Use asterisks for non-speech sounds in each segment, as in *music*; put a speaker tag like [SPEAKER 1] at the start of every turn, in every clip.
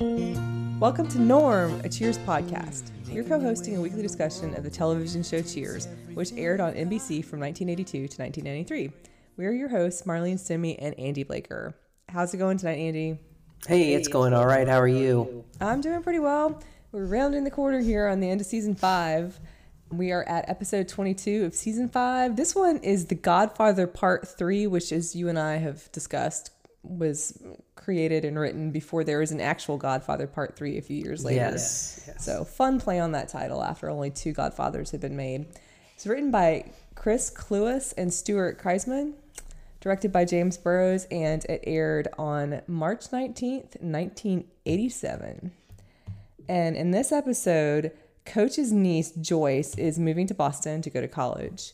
[SPEAKER 1] Welcome to Norm, a Cheers podcast. We're co hosting a weekly discussion of the television show Cheers, which aired on NBC from 1982 to 1993. We're your hosts, Marlene Stimmy and Andy Blaker. How's it going tonight, Andy?
[SPEAKER 2] Hey, it's going all right. How are you?
[SPEAKER 1] I'm doing pretty well. We're rounding the corner here on the end of season five. We are at episode 22 of season five. This one is The Godfather Part Three, which, as you and I have discussed, was created and written before there was an actual Godfather Part 3 a few years later.
[SPEAKER 2] Yes. yes.
[SPEAKER 1] So, fun play on that title after only two Godfathers had been made. It's written by Chris Cluess and Stuart Kreisman, directed by James Burrows, and it aired on March 19th, 1987. And in this episode, Coach's niece, Joyce, is moving to Boston to go to college.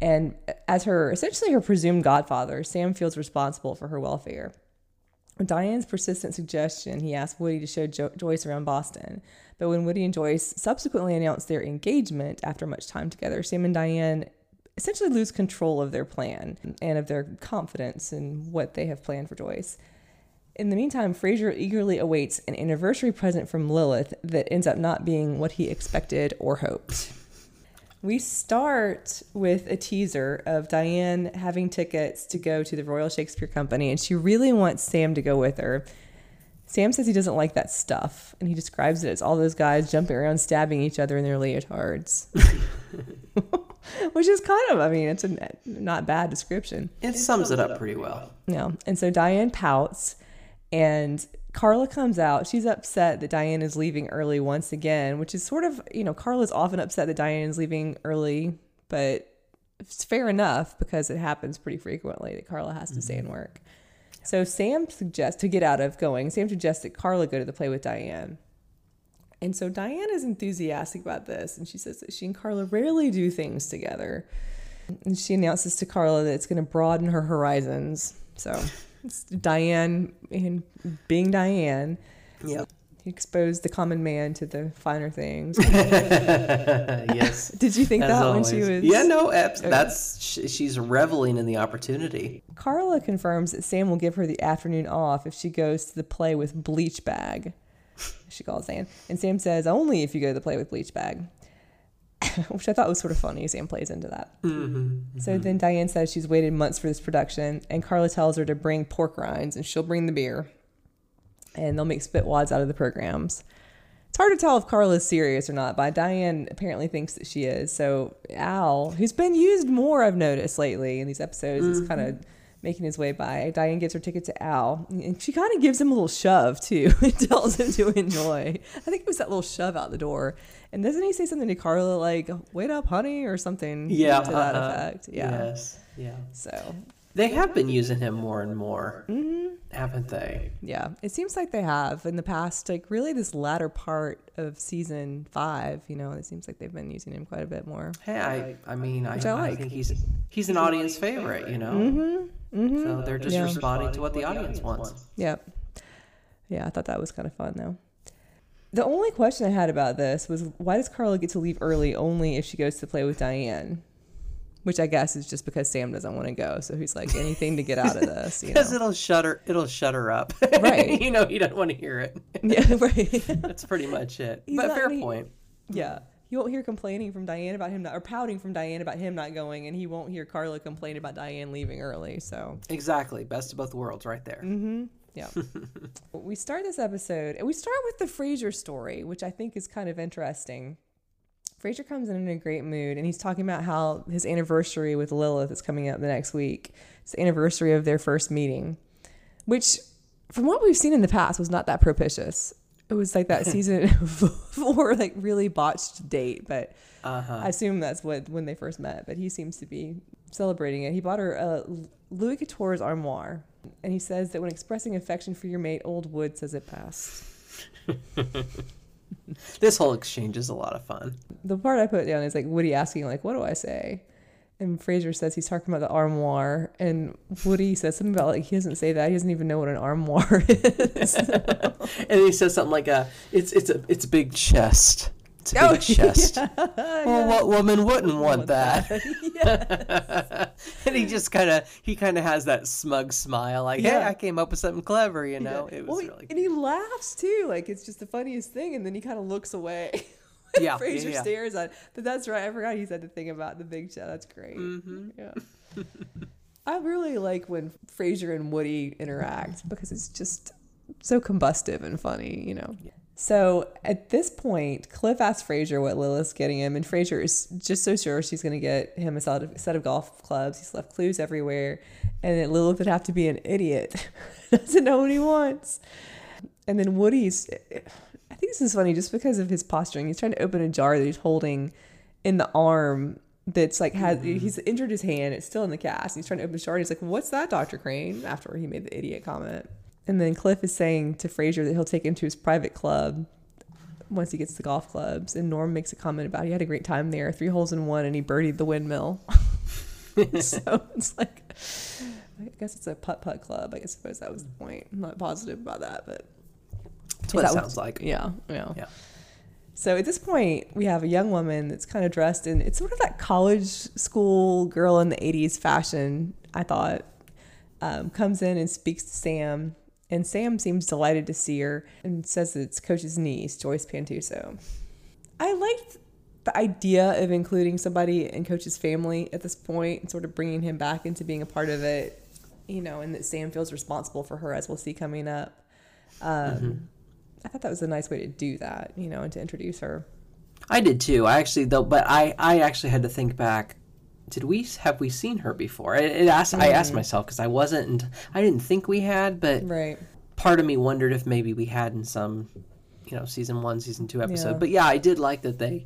[SPEAKER 1] And as her essentially her presumed godfather, Sam feels responsible for her welfare. Diane's persistent suggestion, he asked Woody to show jo- Joyce around Boston. But when Woody and Joyce subsequently announced their engagement after much time together, Sam and Diane essentially lose control of their plan and of their confidence in what they have planned for Joyce. In the meantime, Frasier eagerly awaits an anniversary present from Lilith that ends up not being what he expected or hoped. We start with a teaser of Diane having tickets to go to the Royal Shakespeare Company, and she really wants Sam to go with her. Sam says he doesn't like that stuff, and he describes it as all those guys jumping around stabbing each other in their leotards. *laughs* Which is kind of, I mean, it's a not bad description.
[SPEAKER 2] It sums it up pretty well.
[SPEAKER 1] Yeah. And so Diane pouts, and Carla comes out. She's upset that Diane is leaving early once again, which is sort of, you know, Carla's often upset that Diane is leaving early, but it's fair enough because it happens pretty frequently that Carla has to mm-hmm. stay and work. So Sam suggests to get out of going, Sam suggests that Carla go to the play with Diane. And so Diane is enthusiastic about this, and she says that she and Carla rarely do things together. And she announces to Carla that it's going to broaden her horizons. So Diane and being Diane.
[SPEAKER 2] Yep.
[SPEAKER 1] Exposed the common man to the finer things. *laughs*
[SPEAKER 2] yes.
[SPEAKER 1] Did you think that always. when she was?
[SPEAKER 2] Yeah, no. That's she's reveling in the opportunity.
[SPEAKER 1] Carla confirms that Sam will give her the afternoon off if she goes to the play with Bleach Bag. She calls Sam, and Sam says only if you go to the play with Bleach Bag. *laughs* which I thought was sort of funny. Sam plays into that.
[SPEAKER 2] Mm-hmm, mm-hmm.
[SPEAKER 1] So then Diane says she's waited months for this production, and Carla tells her to bring pork rinds, and she'll bring the beer, and they'll make spit wads out of the programs. It's hard to tell if Carla is serious or not, but Diane apparently thinks that she is. So Al, who's been used more, I've noticed lately in these episodes, mm-hmm. is kind of making his way by. Diane gives her ticket to Al, and she kind of gives him a little shove too, *laughs* and tells him to enjoy. I think it was that little shove out the door. And doesn't he say something to Carla like "Wait up, honey" or something?
[SPEAKER 2] Yeah,
[SPEAKER 1] to that uh-huh. effect. Yeah.
[SPEAKER 2] Yes. Yeah.
[SPEAKER 1] So
[SPEAKER 2] they have been using him more and more,
[SPEAKER 1] mm-hmm.
[SPEAKER 2] haven't they?
[SPEAKER 1] Yeah, it seems like they have in the past. Like really, this latter part of season five, you know, it seems like they've been using him quite a bit more.
[SPEAKER 2] Hey, I, I mean, I,
[SPEAKER 1] I, like.
[SPEAKER 2] Think he's he's an audience favorite, you know.
[SPEAKER 1] Mm-hmm. Mm-hmm.
[SPEAKER 2] So they're just yeah. responding to what the audience wants.
[SPEAKER 1] Yep. Yeah, I thought that was kind of fun though. The only question I had about this was why does Carla get to leave early only if she goes to play with Diane? Which I guess is just because Sam doesn't want to go, so he's like anything to get out of this.
[SPEAKER 2] Because *laughs* it'll shut her, it'll shut her up.
[SPEAKER 1] Right. *laughs*
[SPEAKER 2] you know, he doesn't want to hear it. *laughs*
[SPEAKER 1] yeah, right.
[SPEAKER 2] That's pretty much it. He's but fair point.
[SPEAKER 1] Yeah, you won't hear complaining from Diane about him not, or pouting from Diane about him not going, and he won't hear Carla complain about Diane leaving early. So
[SPEAKER 2] exactly, best of both worlds, right there.
[SPEAKER 1] Mm-hmm. Yeah. *laughs* we start this episode, and we start with the Frasier story, which I think is kind of interesting. Frasier comes in in a great mood, and he's talking about how his anniversary with Lilith is coming up the next week. It's the anniversary of their first meeting, which, from what we've seen in the past, was not that propitious. It was like that *laughs* season *laughs* four, like really botched date, but
[SPEAKER 2] uh-huh.
[SPEAKER 1] I assume that's what when they first met. But he seems to be celebrating it. He bought her a Louis Quatorze armoire, and he says that when expressing affection for your mate, old wood says it passed. *laughs*
[SPEAKER 2] this whole exchange is a lot of fun.
[SPEAKER 1] The part I put down is like Woody asking, like, "What do I say?" And Frasier says he's talking about the armoire, and Woody says something about like he doesn't say that. He doesn't even know what an armoire *laughs* is. *laughs*
[SPEAKER 2] and he says something like, "A, it's it's a it's a big chest." It's a
[SPEAKER 1] Oh,
[SPEAKER 2] big chest.
[SPEAKER 1] yeah, *laughs*
[SPEAKER 2] Well, what woman wouldn't want
[SPEAKER 1] want
[SPEAKER 2] that? *laughs* and he just kind of he kind of has that smug smile, like, "Hey,
[SPEAKER 1] Yeah.
[SPEAKER 2] I came up with something clever," you know. It was
[SPEAKER 1] Well,
[SPEAKER 2] really
[SPEAKER 1] and he laughs too, like it's just the funniest thing, and then he kind of looks away. *laughs*
[SPEAKER 2] Yeah,
[SPEAKER 1] Frasier
[SPEAKER 2] yeah, yeah.
[SPEAKER 1] stares at. But that's right. I forgot he said the thing about the big show. That's great.
[SPEAKER 2] Mm-hmm.
[SPEAKER 1] Yeah. I really like when Frasier and Woody interact because it's just so combustive and funny, you know. So at this point, Cliff asks Frasier what Lilith's getting him, and Frasier is just so sure she's going to get him a set of, set of golf clubs. He's left clues everywhere, and that Lilith would have to be an idiot, *laughs* doesn't know what he wants. And then Woody's, I think this is funny just because of his posturing. He's trying to open a jar that he's holding in the arm that's like has mm-hmm. he's injured his hand. It's still in the cast. He's trying to open the jar. And he's like, "What's that, Doctor Crane?" After he made the idiot comment, and then Cliff is saying to Frasier that he'll take him to his private club once he gets the golf clubs. And Norm makes a comment about he had a great time there, three holes in one, and he birdied the windmill. *laughs* so it's like, I guess it's a putt putt club. I guess suppose that was the point. I'm not positive about that, but
[SPEAKER 2] that's what it
[SPEAKER 1] that was-
[SPEAKER 2] sounds like.
[SPEAKER 1] yeah, yeah.
[SPEAKER 2] Yeah.
[SPEAKER 1] So at this point, we have a young woman that's kind of dressed in it's sort of that college school girl in the 80s fashion, I thought, um, comes in and speaks to Sam. And Sam seems delighted to see her and says that it's Coach's niece, Joyce Pantuso. I liked the idea of including somebody in Coach's family at this point and sort of bringing him back into being a part of it, you know, and that Sam feels responsible for her, as we'll see coming up. Um, I thought that was a nice way to do that, you know, and to introduce her.
[SPEAKER 2] I did too. I actually though, but I I actually had to think back. Did we have we seen her before? It, it asked I
[SPEAKER 1] Mm.
[SPEAKER 2] asked myself because I wasn't. I didn't think we had, but
[SPEAKER 1] Right.
[SPEAKER 2] part of me wondered if maybe we had in some, you know, season one, season two episode.
[SPEAKER 1] Yeah.
[SPEAKER 2] But yeah, I did like that they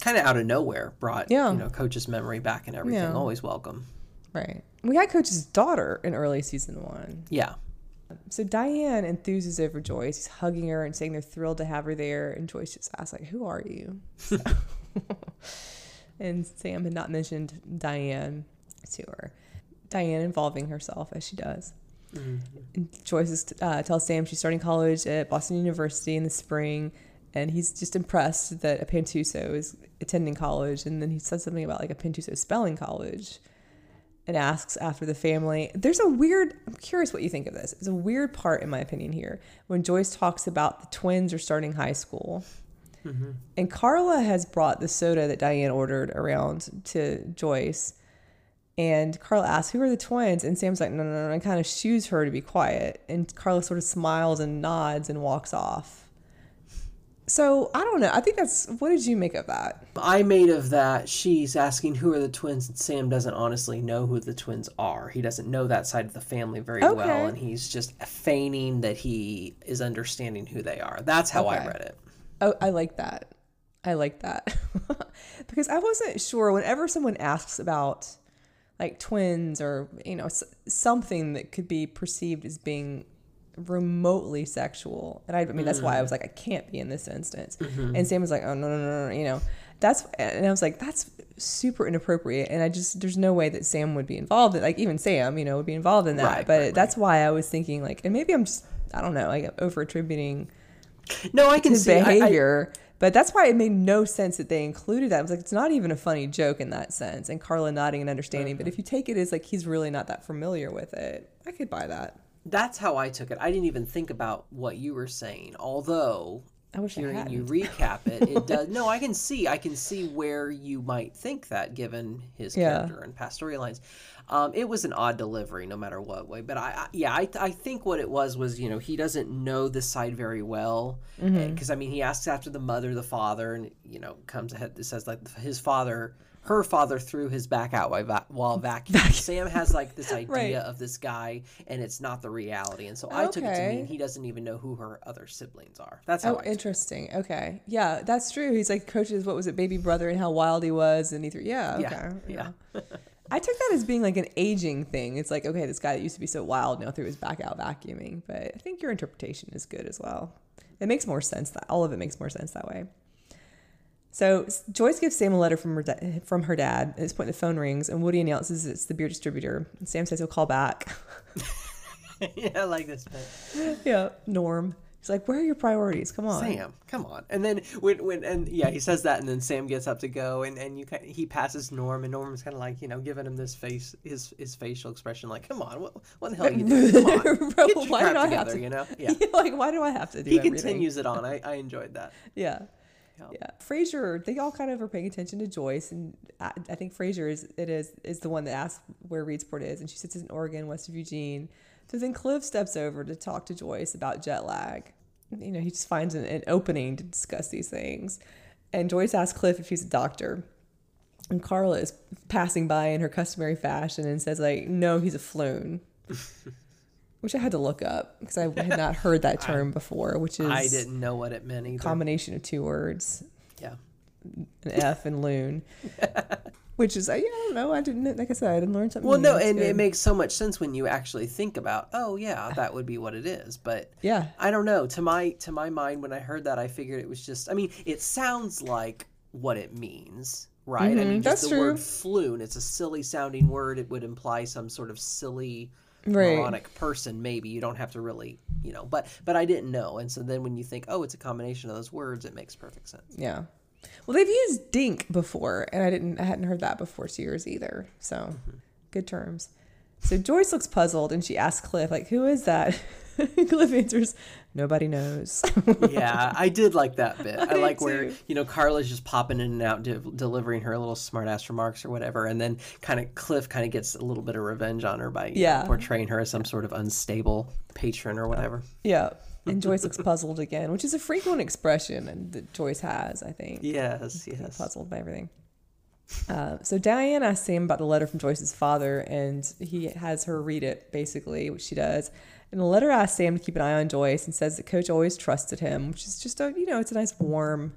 [SPEAKER 2] kind of out of nowhere brought
[SPEAKER 1] Yeah.
[SPEAKER 2] you know coach's memory back and everything.
[SPEAKER 1] Yeah.
[SPEAKER 2] Always welcome.
[SPEAKER 1] Right. We had Coach's daughter in early season one.
[SPEAKER 2] Yeah.
[SPEAKER 1] So Diane enthuses over Joyce. He's hugging her and saying they're thrilled to have her there. And Joyce just asks, like, who are you? So- *laughs* *laughs* *laughs* and Sam had not mentioned Diane to her. Diane involving herself as she does. And Joyce is, uh, tells Sam she's starting college at Boston University in the spring, and he's just impressed that a Pantuso is attending college. And then he says something about like a Pantuso spelling college, and asks after the family. There's a weird. I'm curious what you think of this. It's a weird part, in my opinion, here when Joyce talks about the twins are starting high school. Mm-hmm. And Carla has brought the soda that Diane ordered around to Joyce. And Carla asks, Who are the twins? And Sam's like, No, no, no, and kind of shoos her to be quiet. And Carla sort of smiles and nods and walks off. So I don't know. I think that's what did you make of that?
[SPEAKER 2] I made of that she's asking who are the twins, and Sam doesn't honestly know who the twins are. He doesn't know that side of the family very
[SPEAKER 1] Okay.
[SPEAKER 2] well, and he's just feigning that he is understanding who they are. That's how I read it.
[SPEAKER 1] Oh, I like that. I like that. *laughs* because I wasn't sure whenever someone asks about like twins or, you know, s- something that could be perceived as being remotely sexual. And I, I mean, that's why I was mm. like, I can't be in this instance. Mm-hmm. And Sam was like, oh, no, no, no, no, you know, that's, and I was like, that's super inappropriate. And I just, there's no way that Sam would be involved. in Like, even Sam, you know, would be involved in that.
[SPEAKER 2] Right,
[SPEAKER 1] but
[SPEAKER 2] right, right.
[SPEAKER 1] that's why I was thinking, like, and maybe I'm just, I don't know, like over attributing
[SPEAKER 2] No, I can
[SPEAKER 1] his
[SPEAKER 2] see I- I-
[SPEAKER 1] behavior. but that's why it made no sense that they included that. I was like, it's not even a funny joke in that sense. And Carla nodding and understanding. But uh-huh. if you take it as like he's really not that familiar with it, I could buy that.
[SPEAKER 2] that's how I took it. I didn't even think about what you were saying, although
[SPEAKER 1] I wish I
[SPEAKER 2] hearing
[SPEAKER 1] hadn't.
[SPEAKER 2] you recap it, it does. *laughs* No, I can see, I can see where you might think that, given his
[SPEAKER 1] Yeah.
[SPEAKER 2] character and past storylines. Um, it was an odd delivery, no matter what way. But I, I yeah, I, I think what it was was, you know, he doesn't know this side very well, because
[SPEAKER 1] Mm-hmm.
[SPEAKER 2] I mean, he asks after the mother, the father, and you know, comes ahead. It says like his father. Her father threw his back out while, va- while *laughs* vacuuming. Sam has like this *laughs* idea
[SPEAKER 1] Right.
[SPEAKER 2] of this guy, and it's not the reality. And so I took it to mean he doesn't even know who her other siblings are. That's how
[SPEAKER 1] Oh,
[SPEAKER 2] I took it.
[SPEAKER 1] interesting. Okay. Yeah, that's true. He's like coaches, what was it, baby brother and how wild he was. And he threw, yeah, okay.
[SPEAKER 2] Yeah, yeah. *laughs*
[SPEAKER 1] I took that as being like an aging thing. It's like, okay, this guy that used to be so wild now threw his back out vacuuming. But I think your interpretation is good as well. It makes more sense that all of it makes more sense that way. So Joyce gives Sam a letter from her da- from her dad. At this point, the phone rings, and Woody announces it's the beer distributor. And Sam says he'll call back. *laughs*
[SPEAKER 2] yeah, I like this bit. *laughs*
[SPEAKER 1] yeah, Norm. She's like, "Where are your priorities? Come on."
[SPEAKER 2] Sam, come on. And then when when and yeah, he says that, and then Sam gets up to go, and and you kind he passes Norm, and Norm's kind of like you know giving him this face his his facial expression like, come on, what what the hell are you doing? Come on, *laughs*
[SPEAKER 1] Bro,
[SPEAKER 2] get your
[SPEAKER 1] why
[SPEAKER 2] crap
[SPEAKER 1] do I have
[SPEAKER 2] together,
[SPEAKER 1] to-
[SPEAKER 2] you know? *laughs* Yeah.
[SPEAKER 1] like, why do I have to do
[SPEAKER 2] He
[SPEAKER 1] everything?
[SPEAKER 2] continues it on. I, I enjoyed that. *laughs*
[SPEAKER 1] Yeah.
[SPEAKER 2] Yeah.
[SPEAKER 1] Yeah. Frasier, they all kind of are paying attention to Joyce, and I, I think Frasier is it is is the one that asks where Reedsport is, and she sits in Oregon, west of Eugene. So then Cliff steps over to talk to Joyce about jet lag. You know, he just finds an, an opening to discuss these things, and Joyce asks Cliff if he's a doctor, and Carla is passing by in her customary fashion and says like, "No, he's a floon." *laughs* Which I had to look up because I had not heard that *laughs* term before, which is
[SPEAKER 2] I didn't know what it meant either.
[SPEAKER 1] combination of two words,
[SPEAKER 2] yeah.
[SPEAKER 1] An F and loon, *laughs* which is I, I don't know. I didn't like I said I didn't learn something.
[SPEAKER 2] Well,
[SPEAKER 1] new.
[SPEAKER 2] no,
[SPEAKER 1] It's
[SPEAKER 2] and
[SPEAKER 1] good.
[SPEAKER 2] it makes so much sense when you actually think about, oh yeah, that would be what it is. But
[SPEAKER 1] yeah,
[SPEAKER 2] I don't know. To my to my mind, when I heard that, I figured it was just. I mean, it sounds like what it means, right? I mean, just
[SPEAKER 1] Mm-hmm, that's
[SPEAKER 2] the word
[SPEAKER 1] true.
[SPEAKER 2] "floon." It's a silly sounding word. It would imply some sort of silly,
[SPEAKER 1] Right.
[SPEAKER 2] moronic person. Maybe you don't have to really, you know. But but I didn't know, and so then when you think, oh, it's a combination of those words, it makes perfect sense.
[SPEAKER 1] yeah. Well, they've used dink before, and I didn't I hadn't heard that before Cheers either. So
[SPEAKER 2] Mm-hmm.
[SPEAKER 1] good terms. So Joyce looks puzzled, and she asks Cliff like, "Who is that?" *laughs* Cliff answers, "Nobody knows." *laughs*
[SPEAKER 2] yeah, I did like that bit. I, *laughs*
[SPEAKER 1] did
[SPEAKER 2] like where you know Carla's just popping in and out, de- delivering her little smartass remarks or whatever, and then kind of Cliff kind of gets a little bit of revenge on her by you know,
[SPEAKER 1] Yeah.
[SPEAKER 2] portraying her as some sort of unstable patron or whatever.
[SPEAKER 1] yeah. And Joyce looks puzzled again, which is a frequent expression and that Joyce has, I think.
[SPEAKER 2] Yes, yes.
[SPEAKER 1] puzzled by everything. Uh, so Diane asks Sam about the letter from Joyce's father, and he has her read it, basically, which she does. And the letter asks Sam to keep an eye on Joyce and says that Coach always trusted him, which is just a, you know, it's a nice warm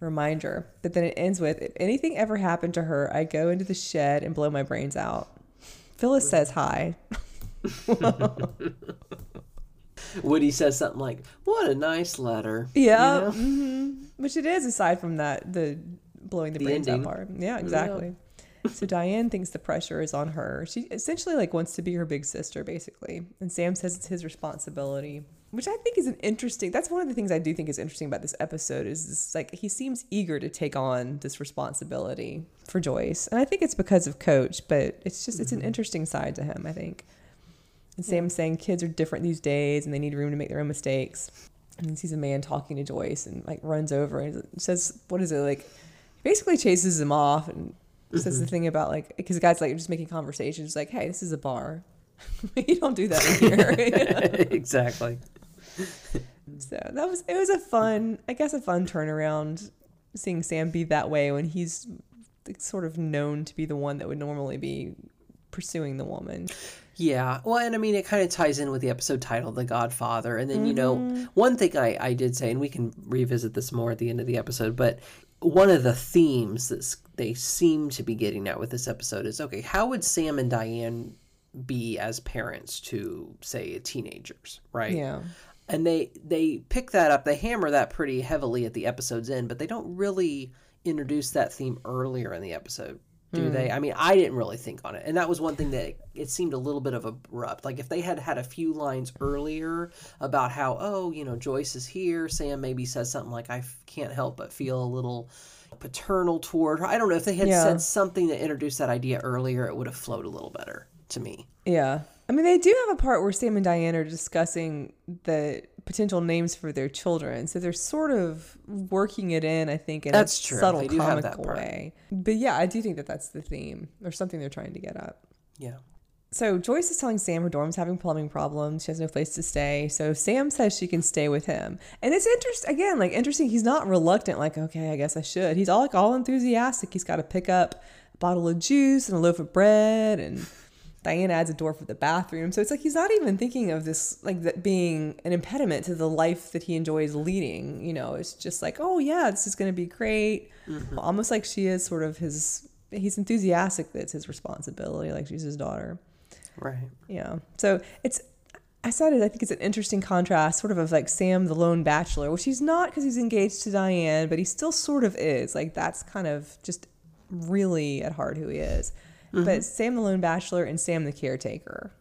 [SPEAKER 1] reminder. But then it ends with, if anything ever happened to her, I go into the shed and blow my brains out. Phyllis says hi. *laughs* *laughs*
[SPEAKER 2] Woody says something like, "What a nice letter."
[SPEAKER 1] Yeah,
[SPEAKER 2] You know?
[SPEAKER 1] hmm which it is. Aside from that, the blowing the,
[SPEAKER 2] The
[SPEAKER 1] brains
[SPEAKER 2] ending.
[SPEAKER 1] out part. Yeah, exactly. so Diane thinks the pressure is on her. She essentially like wants to be her big sister, basically. And Sam says it's his responsibility, which I think is an interesting. That's one of the things I do think is interesting about this episode. Is this like he seems eager to take on this responsibility for Joyce, and I think it's because of Coach. But it's just it's an interesting side to him. I think. And Sam's saying kids are different these days and they need room to make their own mistakes. And he sees a man talking to Joyce and like runs over and says, What is it? Like, he basically chases him off and says the mm-hmm. thing about like, because the guy's like just making conversation. He's like, Hey, this is a bar. *laughs* you don't do that in here. *laughs* *laughs*
[SPEAKER 2] exactly.
[SPEAKER 1] so that was, it was a fun, I guess, a fun turnaround seeing Sam be that way when he's sort of known to be the one that would normally be pursuing the woman.
[SPEAKER 2] Yeah. Well, and I mean, it kind of ties in with the episode title, The Godfather. And then, you
[SPEAKER 1] Mm-hmm.
[SPEAKER 2] know, one thing I, I did say, and we can revisit this more at the end of the episode, but one of the themes that they seem to be getting at with this episode is okay, how would Sam and Diane be as parents to, say, teenagers, right?
[SPEAKER 1] Yeah.
[SPEAKER 2] and they they pick that up they hammer that pretty heavily at the episode's end but they don't really introduce that theme earlier in the episode do they? Hmm. I mean i didn't really think on it. And that was one thing that it seemed a little bit of abrupt. Like if they had had a few lines earlier about how oh you know joyce is here sam maybe says something like i f- can't help but feel a little paternal toward her. I don't know. If they had
[SPEAKER 1] Yeah.
[SPEAKER 2] said something that introduced that idea earlier it would have flowed a little better to me.
[SPEAKER 1] Yeah. I mean, they do have a part where Sam and Diane are discussing the potential names for their children. So they're sort of working it in, I think, in
[SPEAKER 2] That's
[SPEAKER 1] a
[SPEAKER 2] true.
[SPEAKER 1] subtle
[SPEAKER 2] They do have that
[SPEAKER 1] comical way. But yeah, I do think that that's the theme or something they're trying to get at.
[SPEAKER 2] yeah
[SPEAKER 1] So Joyce is telling Sam her dorm's having plumbing problems. She has no place to stay. So Sam says she can stay with him. And it's interesting again, like interesting. He's not reluctant, like, okay, I guess I should. He's all like all enthusiastic. He's got to pick up a bottle of juice and a loaf of bread and Diane adds a door for the bathroom. So it's like he's not even thinking of this like that being an impediment to the life that he enjoys leading. You know, it's just like, oh yeah, this is gonna be great. Mm-hmm. Almost like she is sort of his he's enthusiastic that it's his responsibility, like she's his daughter.
[SPEAKER 2] right
[SPEAKER 1] Yeah. So it's, I said it, I think it's an interesting contrast, sort of of like Sam, the lone bachelor, which he's not because he's engaged to Diane, but he still sort of is. Like that's kind of just really at heart who he is. Mm-hmm. But Sam, the lone bachelor, and Sam, the caretaker.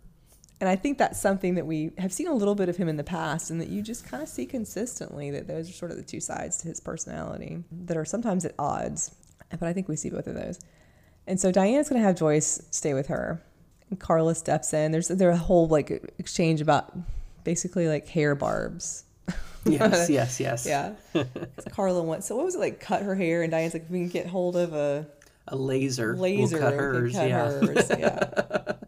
[SPEAKER 1] And I think that's something that we have seen a little bit of him in the past, and that you just kind of see consistently that those are sort of the two sides to his personality that are sometimes at odds. But I think we see both of those. And so Diane's going to have Joyce stay with her. And Carla steps in. There's there's a whole like exchange about basically like hair barbs. *laughs*
[SPEAKER 2] Yes, yes, yes.
[SPEAKER 1] Yeah. Carla wants so what was it like cut her hair and Diane's like if we can get hold of a
[SPEAKER 2] A laser.
[SPEAKER 1] laser
[SPEAKER 2] cut hers.
[SPEAKER 1] cut
[SPEAKER 2] yeah.
[SPEAKER 1] hers. Yeah. *laughs*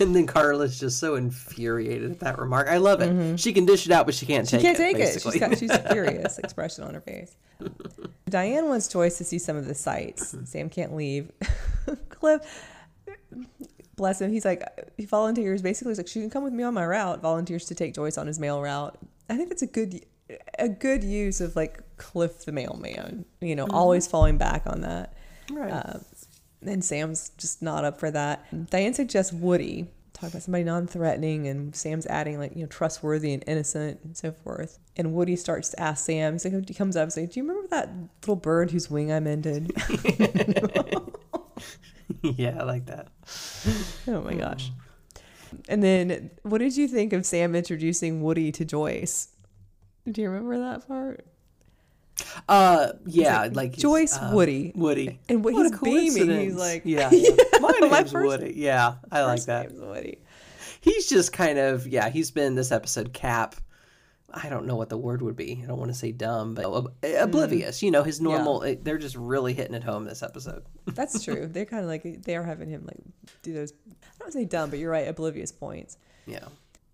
[SPEAKER 2] And then Carla's just so infuriated at that remark. I love it. Mm-hmm. She can dish it out, but she can't
[SPEAKER 1] She
[SPEAKER 2] take
[SPEAKER 1] can't
[SPEAKER 2] it.
[SPEAKER 1] take it. She's got she's a *laughs* furious expression on her face. Diane wants Joyce to see some of the sights. *clears throat* Sam can't leave. *laughs* Cliff, bless him, he's like he volunteers. Basically, he's like she can come with me on my route. Volunteers to take Joyce on his mail route. I think that's a good a good use of like Cliff the mailman. You know, mm-hmm. always falling back on that.
[SPEAKER 2] Right.
[SPEAKER 1] Uh, and Sam's just not up for that. Diane suggests Woody. Talk about somebody non-threatening, and Sam's adding like you know trustworthy and innocent and so forth. And Woody starts to ask Sam. He's like, he comes up and says, "Do you remember that little bird whose wing I mended?" *laughs*
[SPEAKER 2] yeah, I like that.
[SPEAKER 1] oh my gosh! And then, what did you think of Sam introducing Woody to Joyce? Do you remember that part?
[SPEAKER 2] Uh, yeah,
[SPEAKER 1] like,
[SPEAKER 2] like,
[SPEAKER 1] Joyce
[SPEAKER 2] uh,
[SPEAKER 1] Woody.
[SPEAKER 2] Woody.
[SPEAKER 1] And what
[SPEAKER 2] What
[SPEAKER 1] he's
[SPEAKER 2] a
[SPEAKER 1] beaming, he's like, *laughs*
[SPEAKER 2] yeah, *laughs* yeah. my
[SPEAKER 1] my
[SPEAKER 2] name's
[SPEAKER 1] first-
[SPEAKER 2] Woody. Yeah, I like that.
[SPEAKER 1] Woody.
[SPEAKER 2] He's just kind of yeah. He's been this episode cap. I don't know what the word would be. I don't want to say dumb, but ob- oblivious. You know, his normal. it- they're just really hitting it home this episode. *laughs*
[SPEAKER 1] That's true. They're kind of like they are having him like do those. I don't say dumb, but you're right. Oblivious points.
[SPEAKER 2] Yeah.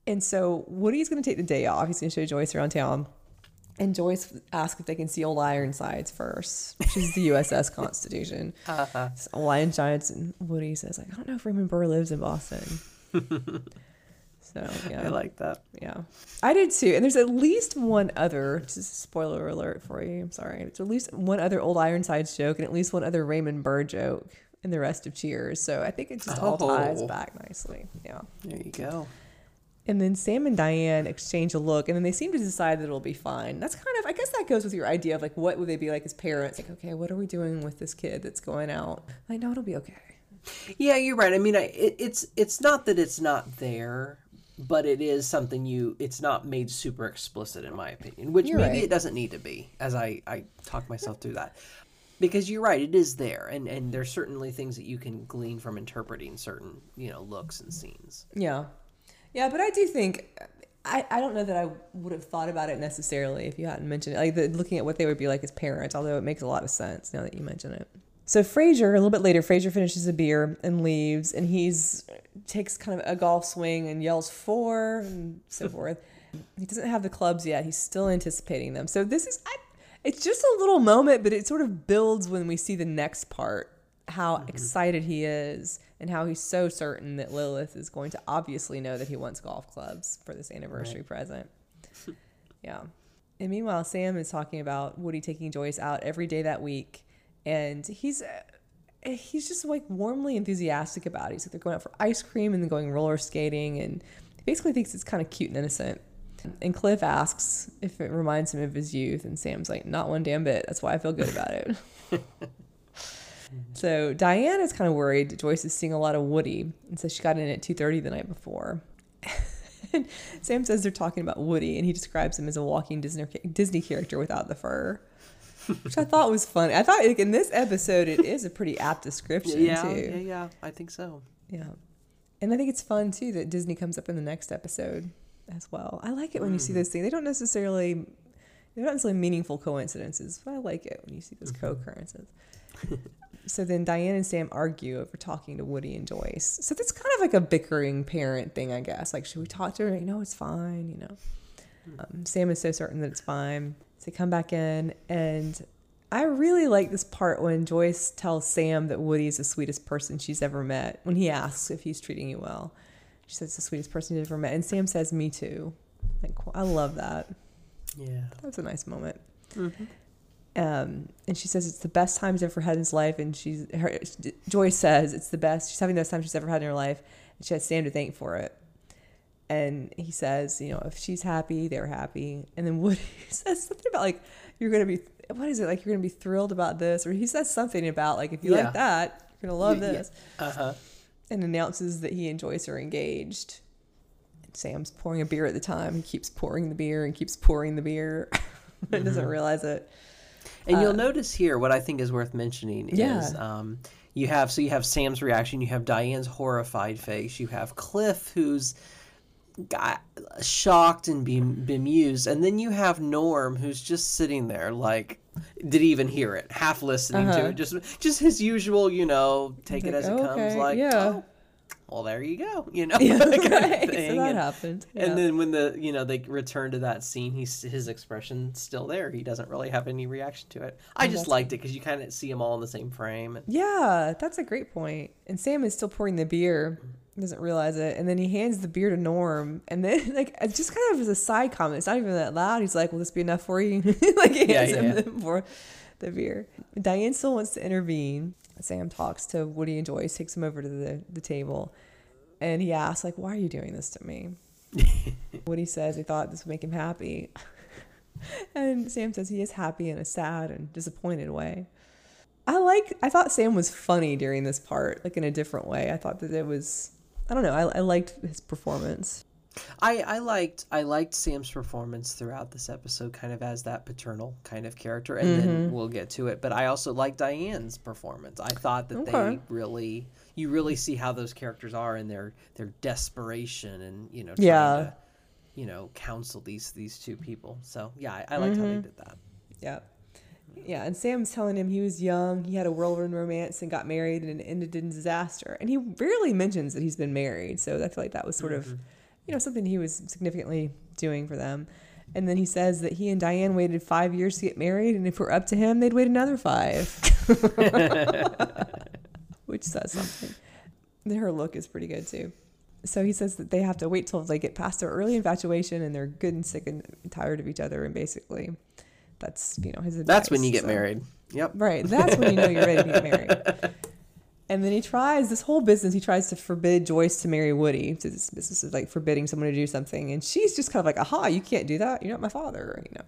[SPEAKER 1] And so Woody's going to take the day off. He's going to show Joyce around town. And Joyce asks if they can see old Ironsides first, which is the USS Constitution. *laughs*
[SPEAKER 2] Uh-huh.
[SPEAKER 1] It's old Ironsides, and Woody says, like, I don't know if Raymond Burr lives in Boston. *laughs* so, yeah.
[SPEAKER 2] I like that.
[SPEAKER 1] Yeah, I did too. And there's at least one other, just spoiler alert for you. I'm sorry. There's at least one other old Ironsides joke and at least one other Raymond Burr joke in the rest of Cheers. So I think it just all ties
[SPEAKER 2] Oh.
[SPEAKER 1] back nicely. Yeah.
[SPEAKER 2] There you go.
[SPEAKER 1] And then Sam and Diane exchange a look, and then they seem to decide that it'll be fine. That's kind of, I guess, that goes with your idea of like, what would they be like as parents? Like, okay, what are we doing with this kid that's going out? Like, no, it'll be okay.
[SPEAKER 2] Yeah, you're right. I mean, I, it, it's it's not that it's not there, but it is something you. It's not made super explicit, in my opinion. Which
[SPEAKER 1] You're
[SPEAKER 2] maybe
[SPEAKER 1] right.
[SPEAKER 2] it doesn't need to be. As I I talk myself through that, because you're right. It is there, and and there's certainly things that you can glean from interpreting certain you know looks and scenes.
[SPEAKER 1] Yeah. Yeah, but I do think I, I don't know that I would have thought about it necessarily if you hadn't mentioned it. Like the, looking at what they would be like as parents, although it makes a lot of sense now that you mention it. So Frasier, a little bit later, Frasier finishes a beer and leaves, and he's takes kind of a golf swing and yells four and so *laughs* forth. He doesn't have the clubs yet. He's still anticipating them. So this is, I, it's just a little moment, but it sort of builds when we see the next part. How excited he is, and how he's so certain that Lilith is going to obviously know that he wants golf clubs for this anniversary present. *laughs* Yeah. And meanwhile, Sam is talking about Woody taking Joyce out every day that week, and he's uh, he's just like warmly enthusiastic about it. He's like they're going out for ice cream and then going roller skating, and he basically thinks it's kind of cute and innocent. And Cliff asks if it reminds him of his youth, and Sam's like, "Not one damn bit. That's why I feel good about it." *laughs* *laughs* Mm-hmm. so Diane is kind of worried. Joyce is seeing a lot of Woody, and says she got in at two thirty the night before. And *laughs* Sam says they're talking about Woody, and he describes him as a walking Disney Disney character without the fur, which I thought was funny. I thought like, in this episode it is a pretty apt description
[SPEAKER 2] Yeah,
[SPEAKER 1] too.
[SPEAKER 2] yeah, yeah. I think so.
[SPEAKER 1] Yeah. And I think it's fun too that Disney comes up in the next episode as well. I like it when you see mm. those things. They don't necessarily they're not necessarily meaningful coincidences, but I like it when you see those mm-hmm. co-occurrences. *laughs* so then Diane and Sam argue over talking to Woody and Joyce. So that's kind of like a bickering parent thing, I guess. Like, should we talk to her? Like, no, it's fine, you know. Um, Sam is so certain that it's fine. So they come back in, and I really like this part when Joyce tells Sam that Woody's the sweetest person she's ever met. When he asks if he's treating you well, she says the sweetest person she's ever met, and Sam says, "Me too." Like, I love that.
[SPEAKER 2] Yeah.
[SPEAKER 1] That was a nice moment.
[SPEAKER 2] Mm-hmm.
[SPEAKER 1] Um, and she says it's the best time she's ever had in his life, and she's her, Joyce says it's the best. She's having the best time she's ever had in her life, and she has Sam to thank for it. And he says, you know, if she's happy, they're happy. And then *laughs* Woody says something about like you're gonna be, what is it like? You're gonna be thrilled about this, or he says something about like if you
[SPEAKER 2] Yeah.
[SPEAKER 1] like that, you're gonna love
[SPEAKER 2] Yeah, yeah.
[SPEAKER 1] this,
[SPEAKER 2] Uh huh.
[SPEAKER 1] and announces that he and Joyce are engaged. Sam's pouring a beer at the time. He keeps pouring the beer and keeps pouring the beer *laughs* and doesn't
[SPEAKER 2] Mm-hmm.
[SPEAKER 1] realize it.
[SPEAKER 2] And you'll notice here what I think is worth mentioning
[SPEAKER 1] Uh, Yeah.
[SPEAKER 2] is um, you have so you have Sam's reaction, you have Diane's horrified face, you have Cliff who's got shocked and bemused, and then you have Norm who's just sitting there like did he even hear it, half listening
[SPEAKER 1] Uh-huh.
[SPEAKER 2] to it, just just his usual, you know, take it
[SPEAKER 1] Like,
[SPEAKER 2] as it comes, like
[SPEAKER 1] yeah.
[SPEAKER 2] oh, well there you go, you know, *laughs*
[SPEAKER 1] Yeah, *laughs*
[SPEAKER 2] kind of
[SPEAKER 1] right. So
[SPEAKER 2] thing.
[SPEAKER 1] that
[SPEAKER 2] and,
[SPEAKER 1] happened. Yeah.
[SPEAKER 2] and then when the you know they return to that scene, he's his expression's still there. He doesn't really have any reaction to it. I just liked it because you kind of see them all in the same frame.
[SPEAKER 1] Yeah, that's a great point. And Sam is still pouring the beer, doesn't realize it, and then he hands the beer to Norm, and then *laughs* like it's just kind of as a side comment. It's not even that loud. He's like, "Will this be enough for you?" like he
[SPEAKER 2] Yeah,
[SPEAKER 1] hands
[SPEAKER 2] yeah,
[SPEAKER 1] him the beer. Diane still wants to intervene. Sam talks to Woody and Joyce, takes him over to the, the table, and he asks, like, "Why are you doing this to me?" *laughs* Woody says he thought this would make him happy. *laughs* And Sam says he is happy in a sad and disappointed way. I like I thought Sam was funny during this part, like in a different way. I thought that it was I don't know, I, I liked his performance.
[SPEAKER 2] I, I liked I liked Sam's performance throughout this episode, kind of as that paternal kind of character, and
[SPEAKER 1] Mm-hmm.
[SPEAKER 2] then we'll get to it. But I also liked Diane's performance. I thought that
[SPEAKER 1] Okay.
[SPEAKER 2] they really you really see how those characters are in their their desperation and you know trying
[SPEAKER 1] Yeah.
[SPEAKER 2] to you know counsel these these two people. So yeah, I, I liked how
[SPEAKER 1] Mm-hmm.
[SPEAKER 2] they did that.
[SPEAKER 1] Yeah. Yeah, and Sam's telling him he was young, he had a whirlwind romance and got married and it ended in disaster. And he rarely mentions that he's been married, so I feel like that was sort of you know, something he was significantly doing for them. And then he says that he and Diane waited five years to get married, and if we're up to him, they'd wait another five. *laughs* Which says something. Her look is pretty good too. So he says that they have to wait till they get past their early infatuation and they're good and sick and tired of each other, and basically, that's you know his. Advice.
[SPEAKER 2] That's when you get
[SPEAKER 1] so-
[SPEAKER 2] married. Yep.
[SPEAKER 1] Right. That's when you know you're ready to get married. *laughs* And then he tries this whole business. He tries to forbid Joyce to marry Woody. So this business is like forbidding someone to do something, and she's just kind of like, "Aha, you can't do that. You're not my father." You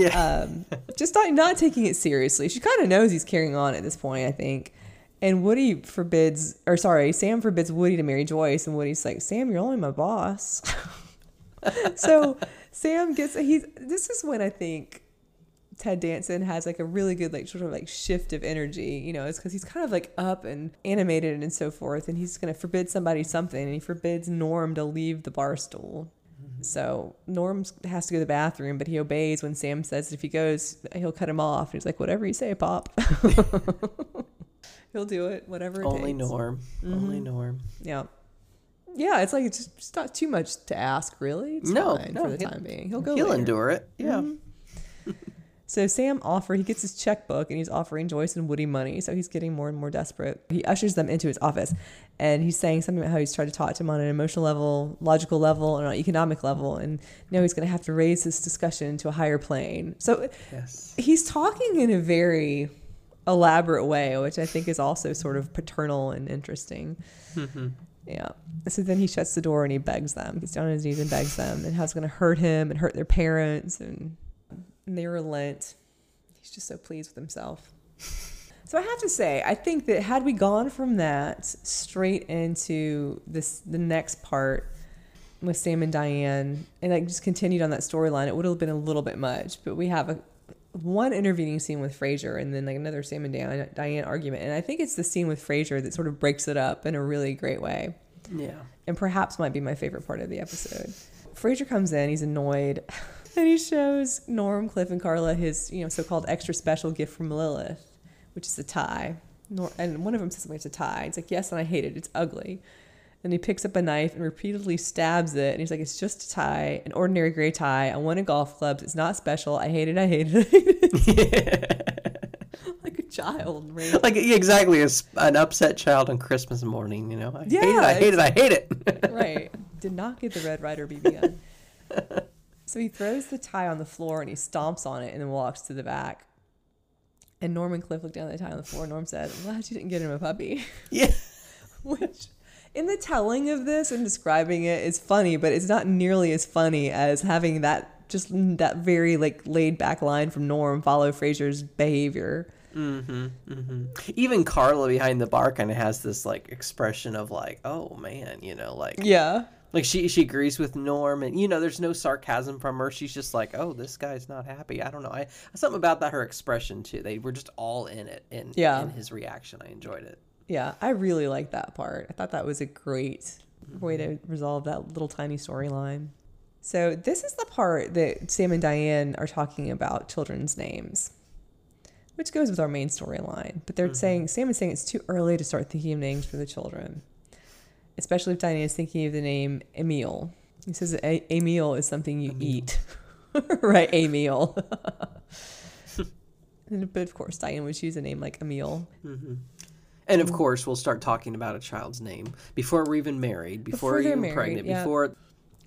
[SPEAKER 1] know,
[SPEAKER 2] Yeah.
[SPEAKER 1] um, just not not taking it seriously. She kind of knows he's carrying on at this point, I think. And Woody forbids, or sorry, Sam forbids Woody to marry Joyce, and Woody's like, "Sam, you're only my boss." *laughs* so Sam gets he's. This is when I think Ted Danson has like a really good like sort of like shift of energy. You know, it's because he's kind of like up and animated and so forth, and he's going to forbid somebody something, and he forbids Norm to leave the bar stool. Mm-hmm. So Norm has to go to the bathroom, but he obeys when Sam says if he goes, he'll cut him off. And he's like, "Whatever you say, Pop." *laughs* he'll do it, whatever it
[SPEAKER 2] Only
[SPEAKER 1] takes.
[SPEAKER 2] Norm. Only mm-hmm. Norm.
[SPEAKER 1] Yeah. Yeah, it's like it's just not too much to ask, really. It's
[SPEAKER 2] No, no,
[SPEAKER 1] for the time being. He'll go.
[SPEAKER 2] He'll
[SPEAKER 1] later.
[SPEAKER 2] endure it. Yeah. Mm-hmm.
[SPEAKER 1] So Sam offer he gets his checkbook and he's offering Joyce and Woody money. So he's getting more and more desperate. He ushers them into his office and he's saying something about how he's tried to talk to him on an emotional level, logical level, and on an economic level. And now he's going to have to raise this discussion to a higher plane. So
[SPEAKER 2] Yes.
[SPEAKER 1] he's talking in a very elaborate way, which I think is also sort of paternal and interesting. Mm-hmm. Yeah. So then he shuts the door and he begs them, gets down on his knees and begs them, and how it's going to hurt him and hurt their parents, and, and they relent. He's just so pleased with himself. So I have to say, I think that had we gone from that straight into this, the next part with Sam and Diane, and like just continued on that storyline, it would have been a little bit much. But we have a one intervening scene with Frasier, and then like another Sam and Diane, Diane argument, and I think it's the scene with Frasier that sort of breaks it up in a really great way
[SPEAKER 2] Yeah.
[SPEAKER 1] and perhaps might be my favorite part of the episode. Frasier comes in, he's annoyed, *laughs* and he shows Norm, Cliff, and Carla his, you know, so-called extra special gift from Lilith, which is a tie. Nor- and one of them says something, it's a tie. It's like, yes, and I hate it. It's ugly. And he picks up a knife and repeatedly stabs it. And he's like, it's just a tie, an ordinary gray tie. I won at golf clubs. It's not special. I hate it. I hate it. I hate it. *laughs* like a child, right?
[SPEAKER 2] Like exactly, as an upset child on Christmas morning. You know, I hate it.
[SPEAKER 1] Yeah,
[SPEAKER 2] I hate it. I hate it. *laughs*
[SPEAKER 1] right. Did not get the Red Ryder BB gun. *laughs* so he throws the tie on the floor and he stomps on it and then walks to the back. And Norm and Cliff look down at the tie on the floor. Norm said, I'm glad you didn't get him a puppy. *laughs*
[SPEAKER 2] yeah. *laughs*
[SPEAKER 1] Which, in the telling of this and describing it, is funny, but it's not nearly as funny as having that just that very like laid back line from Norm follow Frasier's behavior.
[SPEAKER 2] Mm-hmm, mm-hmm. Even Carla behind the bar kind of has this like expression of like, oh man, you know, like
[SPEAKER 1] Yeah.
[SPEAKER 2] Like she she agrees with Norm, and you know, there's no sarcasm from her. She's just like, "Oh, this guy's not happy." I don't know. I something about that her expression too. They were just all in it, and
[SPEAKER 1] Yeah.
[SPEAKER 2] in his reaction, I enjoyed it.
[SPEAKER 1] Yeah, I really like that part. I thought that was a great mm-hmm. way to resolve that little tiny storyline. So this is the part that Sam and Diane are talking about children's names, which goes with our main storyline. But they're mm-hmm. saying Sam is saying it's too early to start thinking of names for the children, especially if Diane is thinking of the name Emil. He says a- Emil is something you eat, *laughs* right? Emil. *laughs* And- but of course, Diane would choose a name like Emil.
[SPEAKER 2] And of course, we'll start talking about a child's name before we're even married, before,
[SPEAKER 1] Before
[SPEAKER 2] we're even
[SPEAKER 1] married,
[SPEAKER 2] pregnant,
[SPEAKER 1] yeah.
[SPEAKER 2] before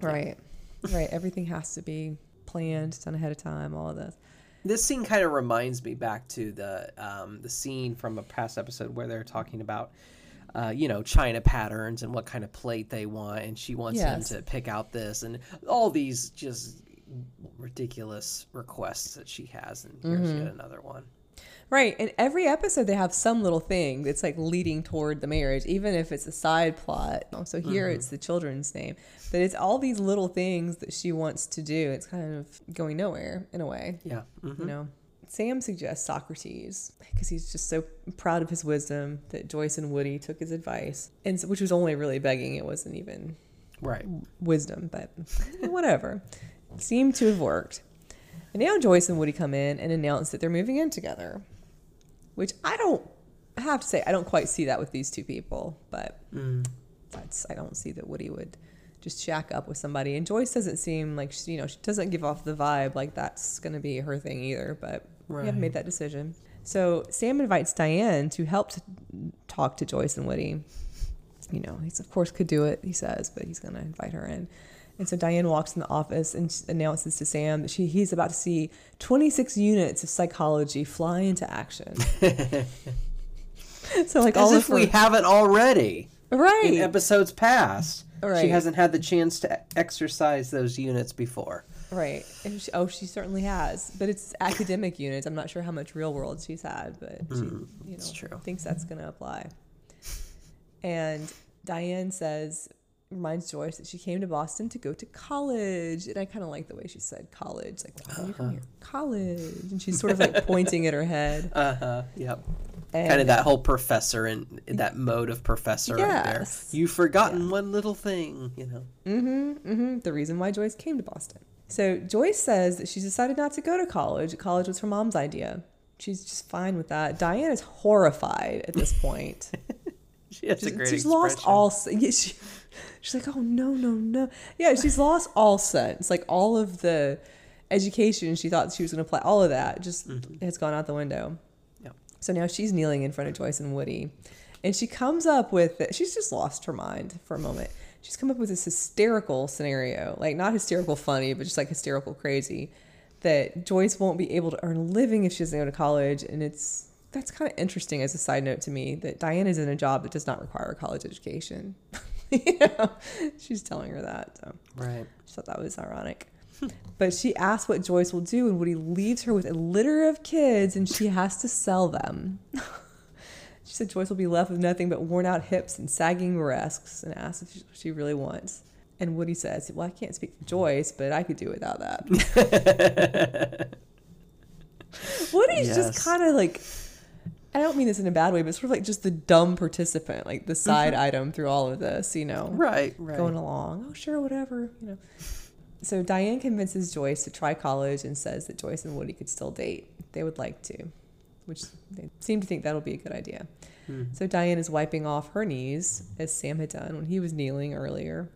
[SPEAKER 1] Right. *laughs* right. Everything has to be planned, done ahead of time, all of this.
[SPEAKER 2] This scene kind of reminds me back to the um, the scene from a past episode where they're talking about, uh, you know, China patterns and what kind of plate they want, and she wants
[SPEAKER 1] Yes.
[SPEAKER 2] him to pick out this and all these just ridiculous requests that she has, and here's
[SPEAKER 1] Mm-hmm.
[SPEAKER 2] yet another one.
[SPEAKER 1] Right. And every episode, they have some little thing that's like leading toward the marriage, even if it's a side plot. So here it's the children's name, but it's all these little things that she wants to do. It's kind of going nowhere in a way.
[SPEAKER 2] Yeah, mhm.
[SPEAKER 1] You know, Sam suggests Socrates because he's just so proud of his wisdom that Joyce and Woody took his advice, and so, which was only really begging. It wasn't even
[SPEAKER 2] right.
[SPEAKER 1] wisdom, but whatever. Seemed to have worked. And now Joyce and Woody come in and announce that they're moving in together, which I don't I have to say I don't quite see that with these two people, but
[SPEAKER 2] Mm.
[SPEAKER 1] that's I don't see that Woody would just shack up with somebody. And Joyce doesn't seem like she, you know she doesn't give off the vibe like that's going to be her thing either. But we haven't made that decision. So Sam invites Diane to help to talk to Joyce and Woody. You know, he's of course could do it, he says, but he's going to invite her in. And so Diane walks in the office and announces to Sam that she he's about to see 26 units of psychology fly into action. *laughs* so like
[SPEAKER 2] As
[SPEAKER 1] all
[SPEAKER 2] if
[SPEAKER 1] her,
[SPEAKER 2] we haven't already
[SPEAKER 1] right
[SPEAKER 2] in episodes past. She hasn't had the chance to exercise those units before.
[SPEAKER 1] Right. She, oh, she certainly has. But it's academic units. I'm not sure how much real world she's had, but she, you know,
[SPEAKER 2] it's true.
[SPEAKER 1] thinks that's going to apply. And Diane says, reminds Joyce that she came to Boston to go to college. And I kind of like the way she said college. Like, why did you come here? College. And she's sort of like pointing at her head. *laughs*
[SPEAKER 2] Uh huh. Yep.
[SPEAKER 1] And
[SPEAKER 2] kind of that whole professor and that mode of professor right there.
[SPEAKER 1] Yes.
[SPEAKER 2] You've forgotten one little thing, you know.
[SPEAKER 1] Mm hmm. Mm hmm. the reason why Joyce came to Boston. So Joyce says that she's decided not to go to college. College was her mom's idea. She's just fine with that. Diane is horrified at this point. *laughs*
[SPEAKER 2] She has a
[SPEAKER 1] she's
[SPEAKER 2] great
[SPEAKER 1] she's
[SPEAKER 2] expression.
[SPEAKER 1] lost all. Yeah, she, she's like, oh no, no, no. Yeah, she's lost all sense. Like all of the education she thought she was going to apply, all of that just mm-hmm. has gone out the window.
[SPEAKER 2] Yep.
[SPEAKER 1] So now she's kneeling in front of Joyce and Woody, and she comes up with. She's just lost her mind for a moment. She's come up with this hysterical scenario, like not hysterical funny, but just like hysterical crazy, that Joyce won't be able to earn a living if she doesn't go to college, and it's that's kind of interesting as a side note to me that Diane is in a job that does not require a college education. *laughs* you know, she's telling her that. So
[SPEAKER 2] Right.
[SPEAKER 1] I thought that was ironic. *laughs* but she asks what Joyce will do, and Woody leaves her with a litter of kids, and she has to sell them. *laughs* she said Joyce will be left with nothing but worn out hips and sagging breasts, and asks if she, she really wants. And Woody says, "Well, I can't speak for Joyce, but I could do without that." *laughs* Woody's
[SPEAKER 2] Yes.
[SPEAKER 1] just kind of like. I don't mean this in a bad way, but sort of like just the dumb participant, like the side mm-hmm. item through all of this, you know
[SPEAKER 2] Right. Right.
[SPEAKER 1] going along. Oh, sure, whatever, you know. So Diane convinces Joyce to try college and says that Joyce and Woody could still date. They would like to, which they seem to think that'll be a good idea.
[SPEAKER 2] Hmm.
[SPEAKER 1] So Diane is wiping off her knees as Sam had done when he was kneeling earlier,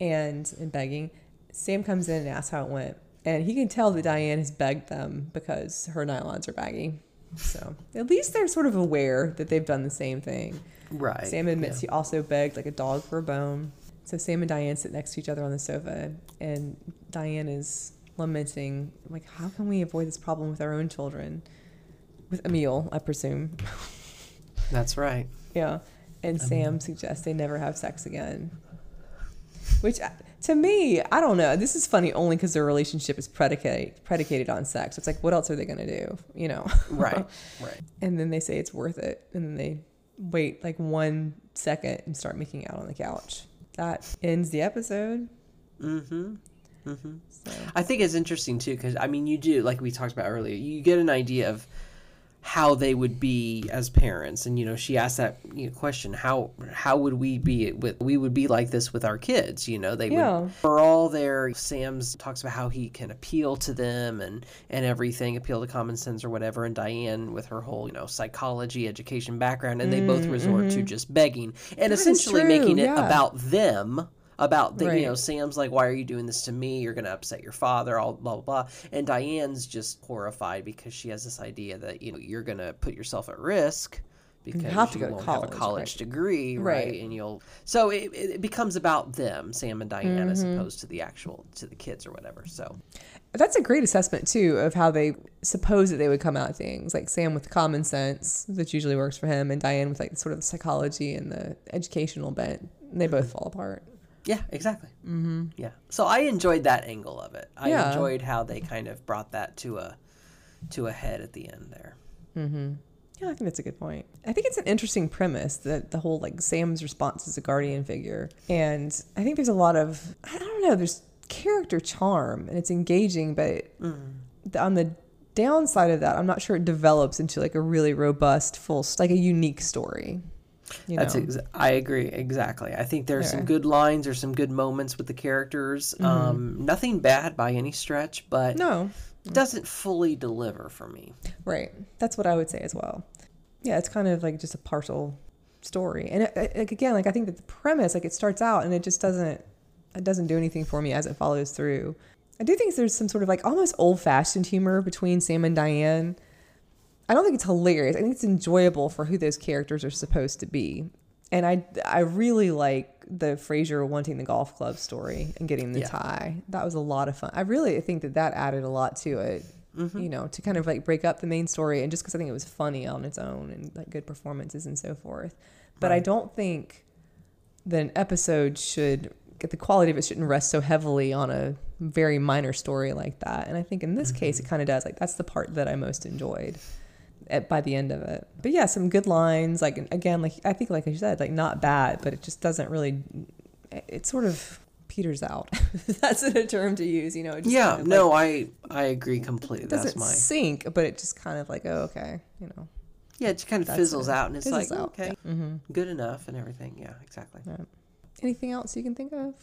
[SPEAKER 1] and and begging. Sam comes in and asks how it went, and he can tell that Diane has begged them because her nylons are baggy. So at least they're sort of aware that they've done the same thing.
[SPEAKER 2] Right.
[SPEAKER 1] Sam admits he also begged like a dog for a bone. So Sam and Diane sit next to each other on the sofa, and Diane is lamenting, like, how can we avoid this problem with our own children? With Emil, I presume.
[SPEAKER 2] That's right.
[SPEAKER 1] yeah. And Sam suggests they never have sex again. Which, uh, to me, I don't know. This is funny only because their relationship is predicated predicated on sex. It's like, what else are they gonna do? You know? *laughs*
[SPEAKER 2] Right. right.
[SPEAKER 1] and then they say it's worth it and then they wait like one second and start making out on the couch that ends the episode.
[SPEAKER 2] Mm-hmm. Mm-hmm.
[SPEAKER 1] So
[SPEAKER 2] I think it's interesting too because I mean, you do like we talked about earlier. You get an idea of how they would be as parents, and you know, she asked that you know, question: how how would we be with we would be like this with our kids? You know, they
[SPEAKER 1] Yeah.
[SPEAKER 2] would for all their Sam's talks about how he can appeal to them and and everything, appeal to common sense or whatever. And Diane with her whole you know psychology education background, and they both resort to just begging and
[SPEAKER 1] Mm, That
[SPEAKER 2] essentially making it
[SPEAKER 1] yeah.
[SPEAKER 2] about them about the you know Sam's like why are you doing this to me you're gonna upset your father all blah blah blah and Diane's just horrified because she has this idea that you know you're gonna put yourself at risk because you,
[SPEAKER 1] have to go to
[SPEAKER 2] won't
[SPEAKER 1] college,
[SPEAKER 2] have a college
[SPEAKER 1] right.
[SPEAKER 2] degree right.
[SPEAKER 1] Right.
[SPEAKER 2] and you'll so it, it becomes about them Sam and Diane as
[SPEAKER 1] Mm-hmm.
[SPEAKER 2] opposed to the actual to the kids or whatever so
[SPEAKER 1] that's a great assessment too of how they suppose that they would come at things. Like Sam with common sense, which usually works for him, and Diane with like sort of the psychology and the educational bent. And they both fall apart.
[SPEAKER 2] Yeah exactly mm-hmm. yeah so I enjoyed that angle of it I
[SPEAKER 1] Yeah.
[SPEAKER 2] enjoyed how they kind of brought that to a to a head at the end there
[SPEAKER 1] Yeah, I think that's a good point. I think it's an interesting premise that the whole like Sam's response as a guardian figure. And I think there's a lot of I don't know, there's character charm and it's engaging, but the, on the downside of that, I'm not sure it develops into like a really robust, full, like a unique story. You
[SPEAKER 2] That's
[SPEAKER 1] know?
[SPEAKER 2] ex- I agree exactly. I think there's some good lines, or some good moments with the characters. Um, nothing bad by any stretch, but
[SPEAKER 1] no,
[SPEAKER 2] it doesn't fully deliver for me.
[SPEAKER 1] right. That's what I would say as well. Yeah, it's kind of like just a partial story. And it, it- like again, like I think that the premise, like it starts out and it just doesn't, it doesn't do anything for me as it follows through. I do think there's some sort of like almost old fashioned humor between Sam and Diane. I don't think it's hilarious. I think it's enjoyable for who those characters are supposed to be. And I, I really like the Frasier wanting the golf club story and getting the
[SPEAKER 2] Yeah.
[SPEAKER 1] tie. That was a lot of fun. I really think that that added a lot to it. Mm-hmm. You know, to kind of like break up the main story, and just because I think it was funny on its own and like good performances and so forth. But I don't think that an episode should get the quality of it shouldn't rest so heavily on a very minor story like that. And I think in this mm-hmm. case, it kind of does. Like that's the part that I most enjoyed at, by the end of it. But yeah, some good lines. Like again, like I think, like I said, like not bad, but it just doesn't really. It sort of peters out. *laughs* That's a term to use. You know.
[SPEAKER 2] Yeah,
[SPEAKER 1] kind of,
[SPEAKER 2] no,
[SPEAKER 1] like,
[SPEAKER 2] I I agree completely.
[SPEAKER 1] it doesn't
[SPEAKER 2] my
[SPEAKER 1] sink, but it just kind of like oh okay, you know.
[SPEAKER 2] yeah. It just kind of
[SPEAKER 1] That's
[SPEAKER 2] fizzles
[SPEAKER 1] it.
[SPEAKER 2] out, and it's
[SPEAKER 1] Fizzles
[SPEAKER 2] like
[SPEAKER 1] out,
[SPEAKER 2] okay, mm-hmm. good enough, and everything. Yeah, exactly.
[SPEAKER 1] Anything else you can think of?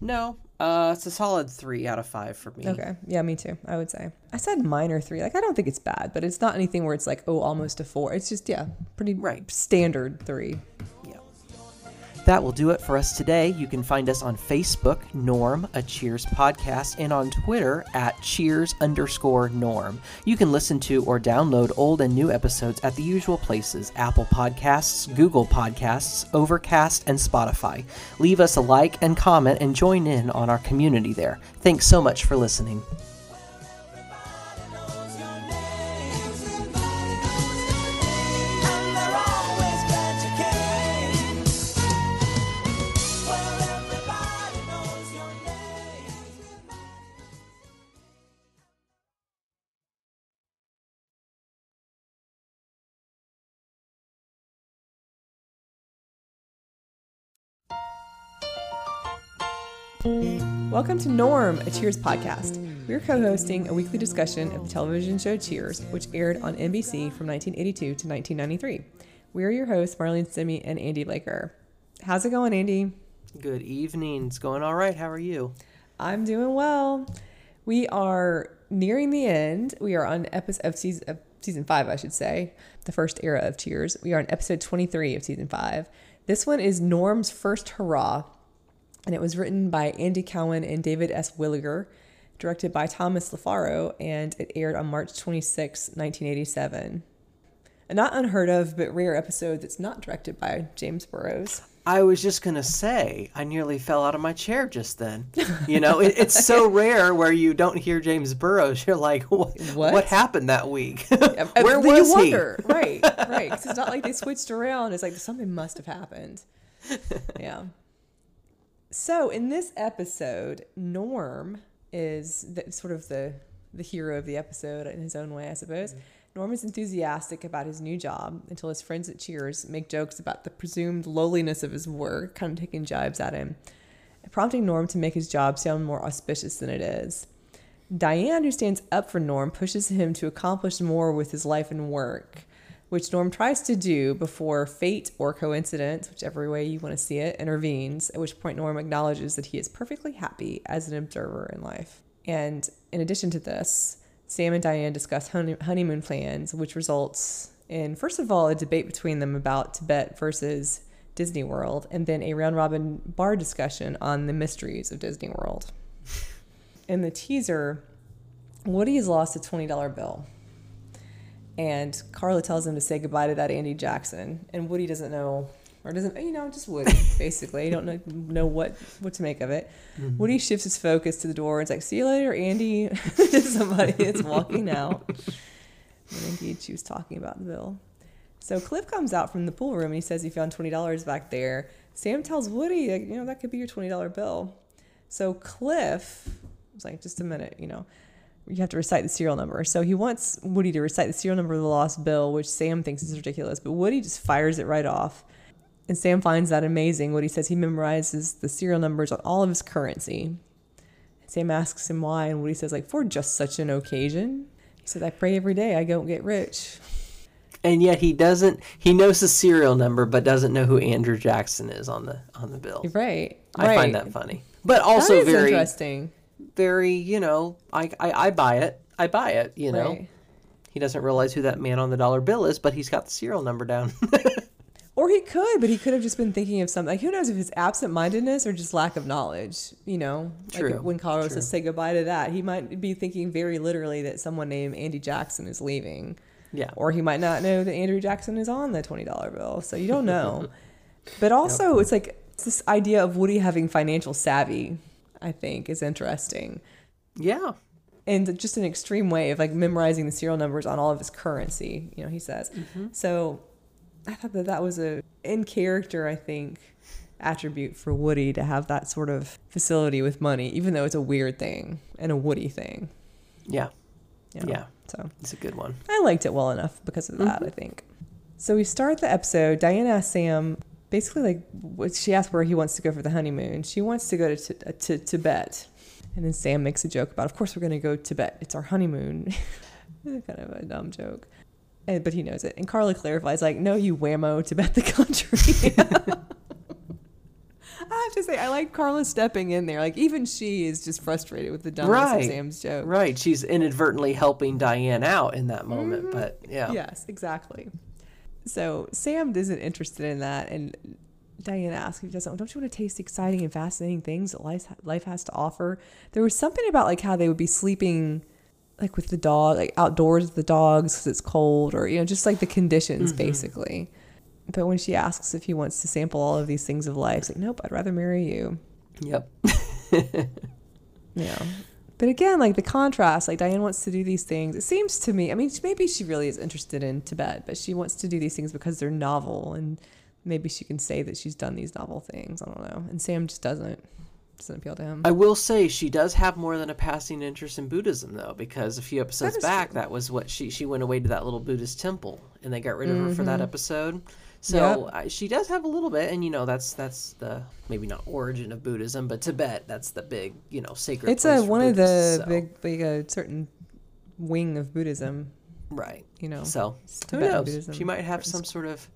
[SPEAKER 2] No, uh, it's a solid three out of five for me.
[SPEAKER 1] Okay. Yeah, me too. I would say. I said minor three. Like I don't think it's bad, but it's not anything where it's like, oh, almost a four. It's just yeah, pretty
[SPEAKER 2] Right.
[SPEAKER 1] standard three.
[SPEAKER 2] That will do it for us today. You can find us on Facebook, Norm, a Cheers podcast, and on Twitter at Cheers underscore Norm. You can listen to or download old and new episodes at the usual places Apple Podcasts, Google Podcasts, Overcast, and Spotify. Leave us a like and comment and join in on our community there. Thanks so much for listening.
[SPEAKER 1] Welcome to Norm, a Cheers podcast. We're co hosting a weekly discussion of the television show Cheers, which aired on NBC from 1982 to 1993. We're your hosts, Marlene Simi and Andy Laker. How's it going, Andy?
[SPEAKER 2] Good evening. It's going all right. How are you?
[SPEAKER 1] I'm doing well. We are nearing the end. We are on episode of season, of season five, I should say, the first era of Cheers. We are on episode 23 of season five. This one is Norm's first hurrah, and it was written by Andy Cowan and David S. Williger, directed by Thomas Lofaro, and it aired on March 26, 1987. A not unheard of but rare episode that's not directed by James Burrows.
[SPEAKER 2] I was just gonna say, I nearly fell out of my chair just then. You know, it, it's so *laughs* rare where you don't hear James Burrows. You're like, what?
[SPEAKER 1] What?
[SPEAKER 2] What, happened that week? *laughs* *laughs*
[SPEAKER 1] Uh,
[SPEAKER 2] where
[SPEAKER 1] you
[SPEAKER 2] was he?
[SPEAKER 1] wonder, right, right. 'Cause it's not like they switched around. It's like something must have happened. Yeah. So in this episode, Norm is the, sort of the the hero of the episode in his own way, I suppose. Mm-hmm. Norm is enthusiastic about his new job until his friends at Cheers make jokes about the presumed lowliness of his work, kind of taking jibes at him, prompting Norm to make his job sound more auspicious than it is. Diane, who stands up for Norm, pushes him to accomplish more with his life and work, which Norm tries to do before fate or coincidence, whichever way you want to see it, intervenes, at which point Norm acknowledges that he is perfectly happy as an observer in life. And in addition to this, Sam and Diane discuss honey- honeymoon plans, which results in, first of all, a debate between them about Tibet versus Disney World, and then a round robin bar discussion on the mysteries of Disney World. *laughs* In the teaser, Woody has lost a $20 bill. And Carla tells him to say goodbye to that Andy Jackson. And Woody doesn't know, or doesn't, you know, just Woody, *laughs* basically. You don't know, know what, what to make of it. Mm-hmm. Woody shifts his focus to the door and it's like, see you later, Andy, *laughs* somebody that's walking out. And indeed, she was talking about the bill. So Cliff comes out from the pool room and he says he found $20 back there. Sam tells Woody, you know, that could be your $20 bill. So Cliff was like, just a minute, you know, you have to recite the serial number. So he wants Woody to recite the serial number of the lost bill, which Sam thinks is ridiculous, but Woody just fires it right off. And Sam finds that amazing. Woody says he memorizes the serial numbers on all of his currency. Sam asks him why, and Woody says, like, for just such an occasion. He says, I pray every day I don't get rich.
[SPEAKER 2] And yet he doesn't he knows the serial number but doesn't know who Andrew Jackson is on the on the bill.
[SPEAKER 1] Right.
[SPEAKER 2] I
[SPEAKER 1] right.
[SPEAKER 2] find that funny. But also very
[SPEAKER 1] interesting
[SPEAKER 2] very, you know, I, I, I buy it. I buy it, you know. Right. He doesn't realize who that man on the dollar bill is, but he's got the serial number down. *laughs*
[SPEAKER 1] or he could, but he could have just been thinking of something. Like, who knows if it's absent mindedness or just lack of knowledge, you know?
[SPEAKER 2] True.
[SPEAKER 1] Like when Carla says say goodbye to that, he might be thinking very literally that someone named Andy Jackson is leaving.
[SPEAKER 2] Yeah.
[SPEAKER 1] Or he might not know that Andrew Jackson is on the $20 bill. So you don't *laughs* know. but also, yep. it's like it's this idea of Woody having financial savvy I think is interesting.
[SPEAKER 2] Yeah.
[SPEAKER 1] And just an extreme way of like memorizing the serial numbers on all of his currency, you know, he says. Mm-hmm. So I thought that that was a in character, I think, attribute for Woody to have that sort of facility with money, even though it's a weird thing and a Woody thing.
[SPEAKER 2] Yeah.
[SPEAKER 1] You know?
[SPEAKER 2] Yeah.
[SPEAKER 1] So
[SPEAKER 2] it's a good one.
[SPEAKER 1] I liked it well enough because of that, mm-hmm. I think. So we start the episode. Diane asks Sam basically like she asked where he wants to go for the honeymoon. She wants to go to, to, to Tibet. And then Sam makes a joke about, of course, we're going to go to Tibet. It's our honeymoon. *laughs* kind of a dumb joke. And, but he knows it. And Carla clarifies, like, no, you whammo, Tibet the country. *laughs* I have to say, I like Carla stepping in there. Like, even she is just frustrated with the dumbness right. of Sam's joke.
[SPEAKER 2] Right. She's inadvertently helping Diane out in that moment. Mm-hmm. But yeah.
[SPEAKER 1] Yes, exactly. So Sam isn't interested in that, and Diane asks if he doesn't. Don't you want to taste exciting and fascinating things that life life has to offer? There was something about like how they would be sleeping, like with the dog, like outdoors with the dogs because it's cold, or you know, just like the conditions mm-hmm. basically. But when she asks if he wants to sample all of these things of life, it's like, nope, I'd rather marry you.
[SPEAKER 2] Yep. *laughs*
[SPEAKER 1] yeah. But again, like the contrast, like Diane wants to do these things. It seems to me, I mean, maybe she really is interested in Tibet, but she wants to do these things because they're novel, and maybe she can say that she's done these novel things. I don't know. And Sam just doesn't doesn't appeal to him.
[SPEAKER 2] I will say she does have more than a passing interest in Buddhism, though, because a few episodes that back, true. that was what she she went away to that little Buddhist temple, and they got rid of mm-hmm. her for that mm-hmm. episode. So yep. she does have a little bit, and you know that's that's the maybe not origin of Buddhism, but Tibet that's the big you know sacred.
[SPEAKER 1] It's a one of the so. big big a certain wing of Buddhism.
[SPEAKER 2] Right.
[SPEAKER 1] You know.
[SPEAKER 2] So who knows? Buddhism. She might have some sort of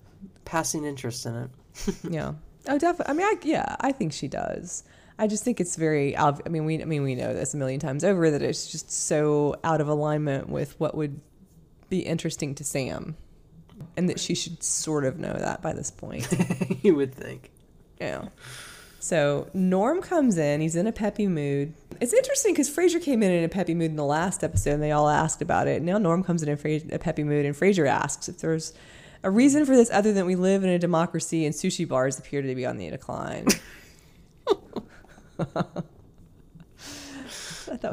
[SPEAKER 2] passing interest in it. *laughs*
[SPEAKER 1] yeah. Oh, definitely. I mean, I, yeah, I think she does. I just think it's very. I mean, we. I mean, we know this a million times over that it's just so out of alignment with what would be interesting to Sam and that she should sort of know that by this point. *laughs*
[SPEAKER 2] you would think.
[SPEAKER 1] Yeah. So Norm comes in. He's in a peppy mood. It's interesting because Frasier came in in a peppy mood in the last episode, and they all asked about it. Now Norm comes in in a peppy mood, and Frasier asks if there's a reason for this other than we live in a democracy and sushi bars appear to be on the decline. *laughs* that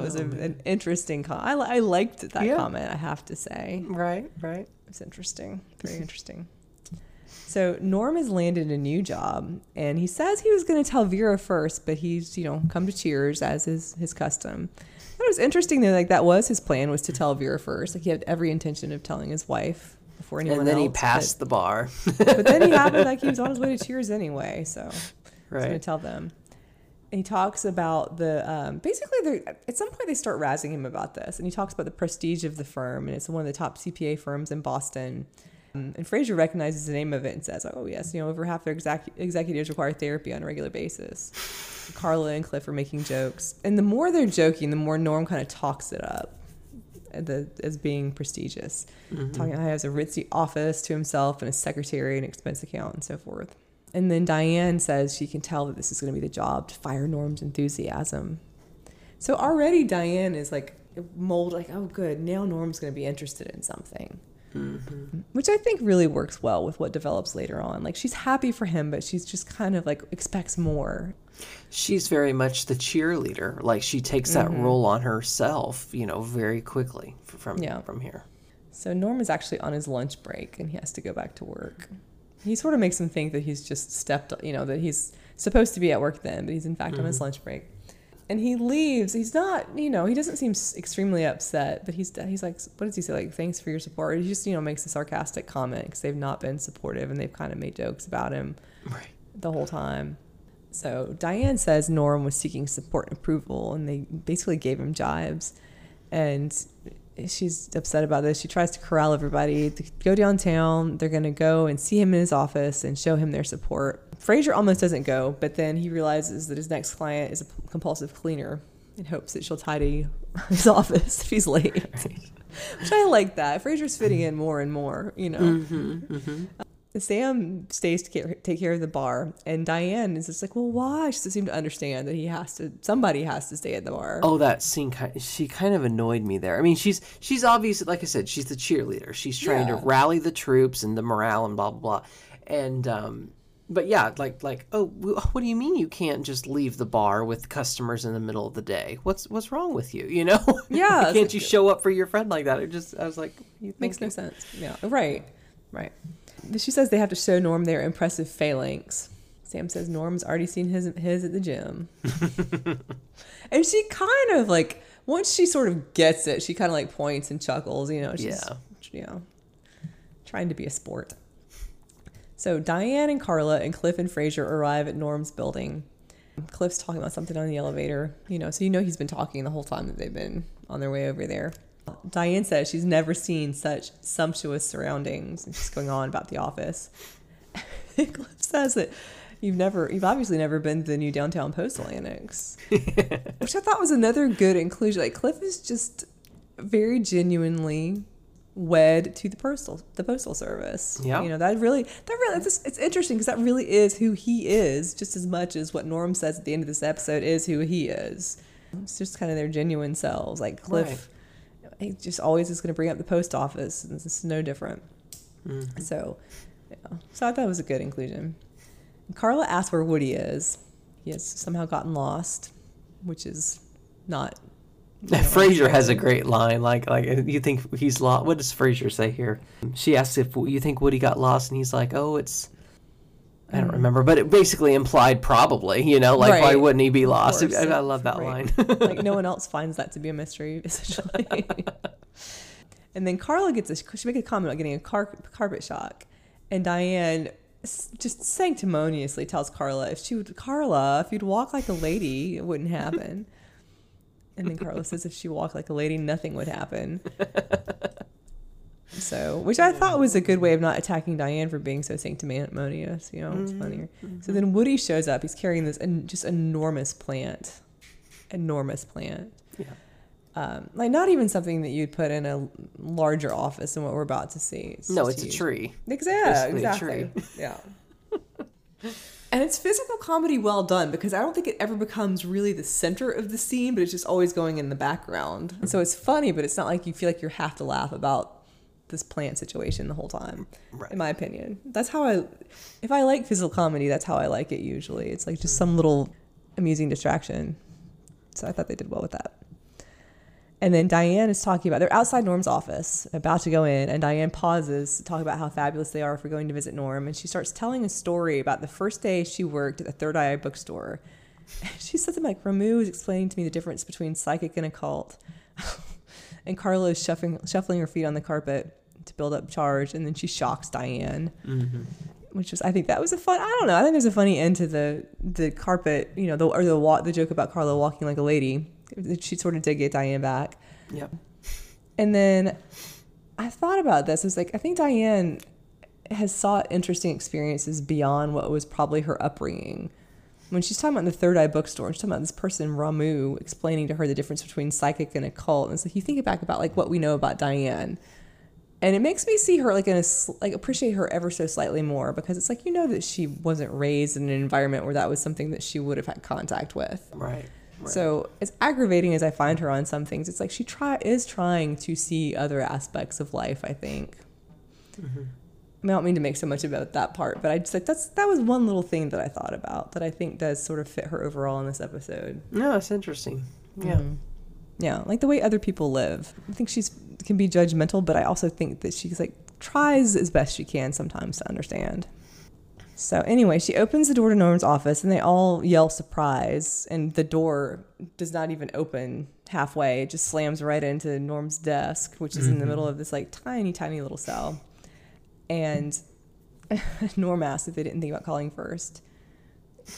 [SPEAKER 1] was oh, a, an interesting comment. I, I liked that yeah. comment. I have to say.
[SPEAKER 2] Right. Right.
[SPEAKER 1] It's interesting. Very interesting. So Norm has landed a new job, and he says he was going to tell Vera first, but he's you know come to Cheers as his his custom. But it was interesting though, like that was his plan was to tell Vera first. Like he had every intention of telling his wife before anyone
[SPEAKER 2] and then
[SPEAKER 1] else.
[SPEAKER 2] he passed the bar.
[SPEAKER 1] But, but then he happened *laughs* like he was on his way to Cheers anyway, so he's gonna tell them. And he talks about the um, basically at some point they start razzing him about this, and he talks about the prestige of the firm, and it's one of the top CPA firms in Boston. Um, and Frasier recognizes the name of it and says, "Oh yes, you know, over half their exec- executives require therapy on a regular basis." Carla and Cliff are making jokes, and the more they're joking, the more Norm kind of talks it up uh, the, as being prestigious, talking about how he has a ritzy office to himself and a secretary and expense account and so forth. And then Diane says she can tell that this is going to be the job to fire Norm's enthusiasm. So already Diane is like mold like, oh good, now Norm's going to be interested in something. Which I think really works well with what develops later on. Like she's happy for him, but she's just kind of like expects more.
[SPEAKER 2] She's very much the cheerleader. Like she takes that
[SPEAKER 1] Mm-hmm.
[SPEAKER 2] role on herself, you know, very quickly from
[SPEAKER 1] Yeah.
[SPEAKER 2] from here.
[SPEAKER 1] So Norm is actually on his lunch break and he has to go back to work. He sort of makes him think that he's just stepped, you know, that he's supposed to be at work then, but he's in fact on his mm-hmm. lunch break. And he leaves. He's not, you know, he doesn't seem extremely upset, but he's he's like, what does he say? Like, thanks for your support. He just, you know, makes a sarcastic comment because they've not been supportive and they've kind of made jokes about him
[SPEAKER 2] Right.
[SPEAKER 1] the whole time. So Diane says Norm was seeking support and approval, and they basically gave him jibes. And she's upset about this. She tries to corral everybody to go downtown. They're going to go and see him in his office and show him their support. Frasier almost doesn't go, but then he realizes that his next client is a compulsive cleaner and hopes that she'll tidy *laughs* his office if he's late. *laughs* Which I like that. Frasier's fitting in more and more, you know. Mm-hmm, mm-hmm. Sam stays to care, take care of the bar, and Diane is just like, "Well, why?" She doesn't seem to understand that he has to. Somebody has to stay at the bar.
[SPEAKER 2] Oh, that scene kind she kind of annoyed me there. I mean, she's she's obviously like I said, she's the cheerleader. She's trying
[SPEAKER 1] Yeah.
[SPEAKER 2] to rally the troops and the morale and blah blah blah. And um but yeah, like like oh, what do you mean you can't just leave the bar with customers in the middle of the day? What's what's wrong with you? *laughs* You know?
[SPEAKER 1] Yeah, *laughs*
[SPEAKER 2] can't
[SPEAKER 1] like-
[SPEAKER 2] you show up for your friend like that? It just I was like,
[SPEAKER 1] Makes no sense. Yeah, right, right. She says they have to show Norm their impressive phalanx. Sam says Norm's already seen his his at the gym, *laughs* and she kind of like once she sort of gets it, she kind of like points and chuckles. You know, she's
[SPEAKER 2] Yeah.
[SPEAKER 1] you know trying to be a sport. So Diane and Carla and Cliff and Frasier arrive at Norm's building. Cliff's talking about something on the elevator, you know, so you know he's been talking the whole time that they've been on their way over there. Diane says she's never seen such sumptuous surroundings, and she's going on about the office. *laughs* Cliff says that you've never, you've obviously never been to the new downtown postal annex, *laughs* which I thought was another good inclusion. Like Cliff is just very genuinely wed to the postal the postal service.
[SPEAKER 2] Yeah.
[SPEAKER 1] you know that really that really it's, it's interesting because that really is who he is just as much as what Norm says at the end of this episode is who he is. It's just kind of their genuine selves. Like Cliff, he just always is going to bring up the post office. and it's no different. Mm-hmm. So, yeah. So I thought it was a good inclusion. Carla asks where Woody is. He has somehow gotten lost, which is not. you know,
[SPEAKER 2] Frasier has a great line. Like, like you think he's lost. What does Frasier say here? She asks if you think Woody got lost, and he's like, "Oh, it's." I don't remember, but it basically implied probably. You know, like why
[SPEAKER 1] Mm.
[SPEAKER 2] Wouldn't he be lost?
[SPEAKER 1] course,
[SPEAKER 2] I, I love that
[SPEAKER 1] right.
[SPEAKER 2] line.
[SPEAKER 1] like no one *laughs* else finds that to be a mystery, essentially. *laughs* and then Carla gets a she make a comment about getting a car, carpet shock, and Diane just sanctimoniously tells Carla if she would Carla if you'd walk like a lady it wouldn't happen. and then Carla says if she walked like a lady nothing would happen. *laughs* So, which I thought was a good way of not attacking Diane for being so sanctimonious. You know, it's mm-hmm, funnier. So mm-hmm. then Woody shows up. He's carrying this en- just enormous plant, enormous plant.
[SPEAKER 2] Yeah.
[SPEAKER 1] Um, like not even something that you'd put in a larger office than what we're about to see. It's
[SPEAKER 2] no, it's a tree.
[SPEAKER 1] Exactly. Exactly. *laughs* Yeah. *laughs* And it's physical comedy well done because I don't think it ever becomes really the center of the scene, but it's just always going in the background. And so it's funny, but it's not like you feel like you have to laugh about this plant situation the whole time.
[SPEAKER 2] Right.
[SPEAKER 1] In my opinion, that's how I. If I like physical comedy, that's how I like it. Usually, it's like just mm. some little amusing distraction. So I thought they did well with that. And then Diane is talking about they're outside Norm's office, about to go in, and Diane pauses to talk about how fabulous they are for going to visit Norm, and she starts telling a story about the first day she worked at the Third Eye bookstore. *laughs* she said something like Ramu is explaining to me the difference between psychic and occult. *laughs* and Carla is shuffling, shuffling her feet on the carpet to build up charge, and then she shocks Diane,
[SPEAKER 2] Mm-hmm.
[SPEAKER 1] which was I think that was a fun. I don't know. I think there's a funny end to the the carpet, you know, the or the the joke about Carla walking like a lady. She sort of did get Diane back,
[SPEAKER 2] Yep.
[SPEAKER 1] and then I thought about this. I was like, I think Diane has sought interesting experiences beyond what was probably her upbringing. When she's talking about the Third Eye Bookstore, she's talking about this person Ramu explaining to her the difference between psychic and occult. And it's like you think back about like what we know about Diane, and it makes me see her like in a like appreciate her ever so slightly more because it's like you know that she wasn't raised in an environment where that was something that she would have had contact with.
[SPEAKER 2] Right. right.
[SPEAKER 1] So as aggravating as I find her on some things, it's like she try is trying to see other aspects of life. I think.
[SPEAKER 2] Mm-hmm.
[SPEAKER 1] I, don't mean to make so much about that part, but I just like that's that was one little thing that I thought about that I think does sort of fit her overall in this episode.
[SPEAKER 2] no, it's interesting. Yeah.
[SPEAKER 1] Mhm. Yeah, like the way other people live. I think she's can be judgmental, but I also think that she's like tries as best she can sometimes to understand. So anyway, she opens the door to Norm's office and they all yell surprise and the door does not even open halfway. It just slams right into Norm's desk, which is in the middle of this like tiny tiny little cell. And *laughs* Norm asked if they didn't think about calling first.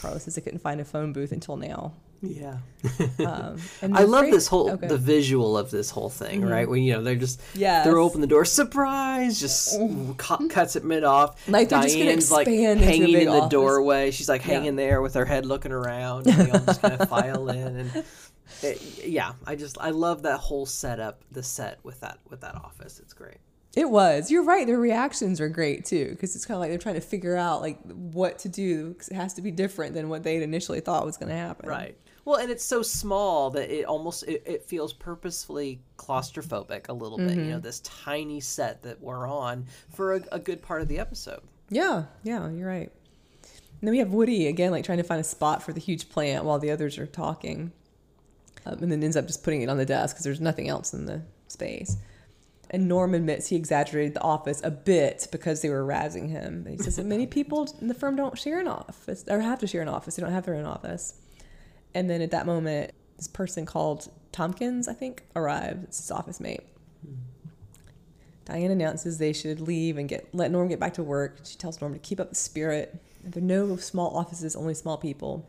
[SPEAKER 1] Carla says they couldn't find a phone booth until now.
[SPEAKER 2] Yeah.
[SPEAKER 1] Um, *laughs* and
[SPEAKER 2] I love this whole
[SPEAKER 1] Okay.
[SPEAKER 2] the visual of this whole thing, right? When you know they're just
[SPEAKER 1] Yes.
[SPEAKER 2] they're open the door, surprise, just cu- cuts it mid off.
[SPEAKER 1] Like, they're just gonna
[SPEAKER 2] Diane's like
[SPEAKER 1] expand into a
[SPEAKER 2] hanging
[SPEAKER 1] big
[SPEAKER 2] in the
[SPEAKER 1] office.
[SPEAKER 2] doorway. She's like
[SPEAKER 1] Yeah.
[SPEAKER 2] hanging there with her head looking around. And they all just kind of file in, and *laughs* it- yeah, I just I love that whole setup, the set with that with that office. It's great.
[SPEAKER 1] It was. You're right. Their reactions are great too, because it's kind of like they're trying to figure out like what to do. 'cause it has to be different than what they'd initially thought was going to happen.
[SPEAKER 2] Right. Well, and it's so small that it almost it, it feels purposefully claustrophobic a little bit. You know, this tiny set that we're on for a, a good part of the episode.
[SPEAKER 1] Yeah. Yeah. You're right. And then we have Woody again, like trying to find a spot for the huge plant while the others are talking, um, and then ends up just putting it on the desk because there's nothing else in the space. And Norm admits he exaggerated the office a bit because they were razzing him. He says that many people in the firm don't share an office or have to share an office. They don't have their own office. And then at that moment, this person called Tompkins, I think, arrived. It's his office mate. Diane announces they should leave and get let Norm get back to work. She tells Norm to keep up the spirit. There are no small offices, only small people.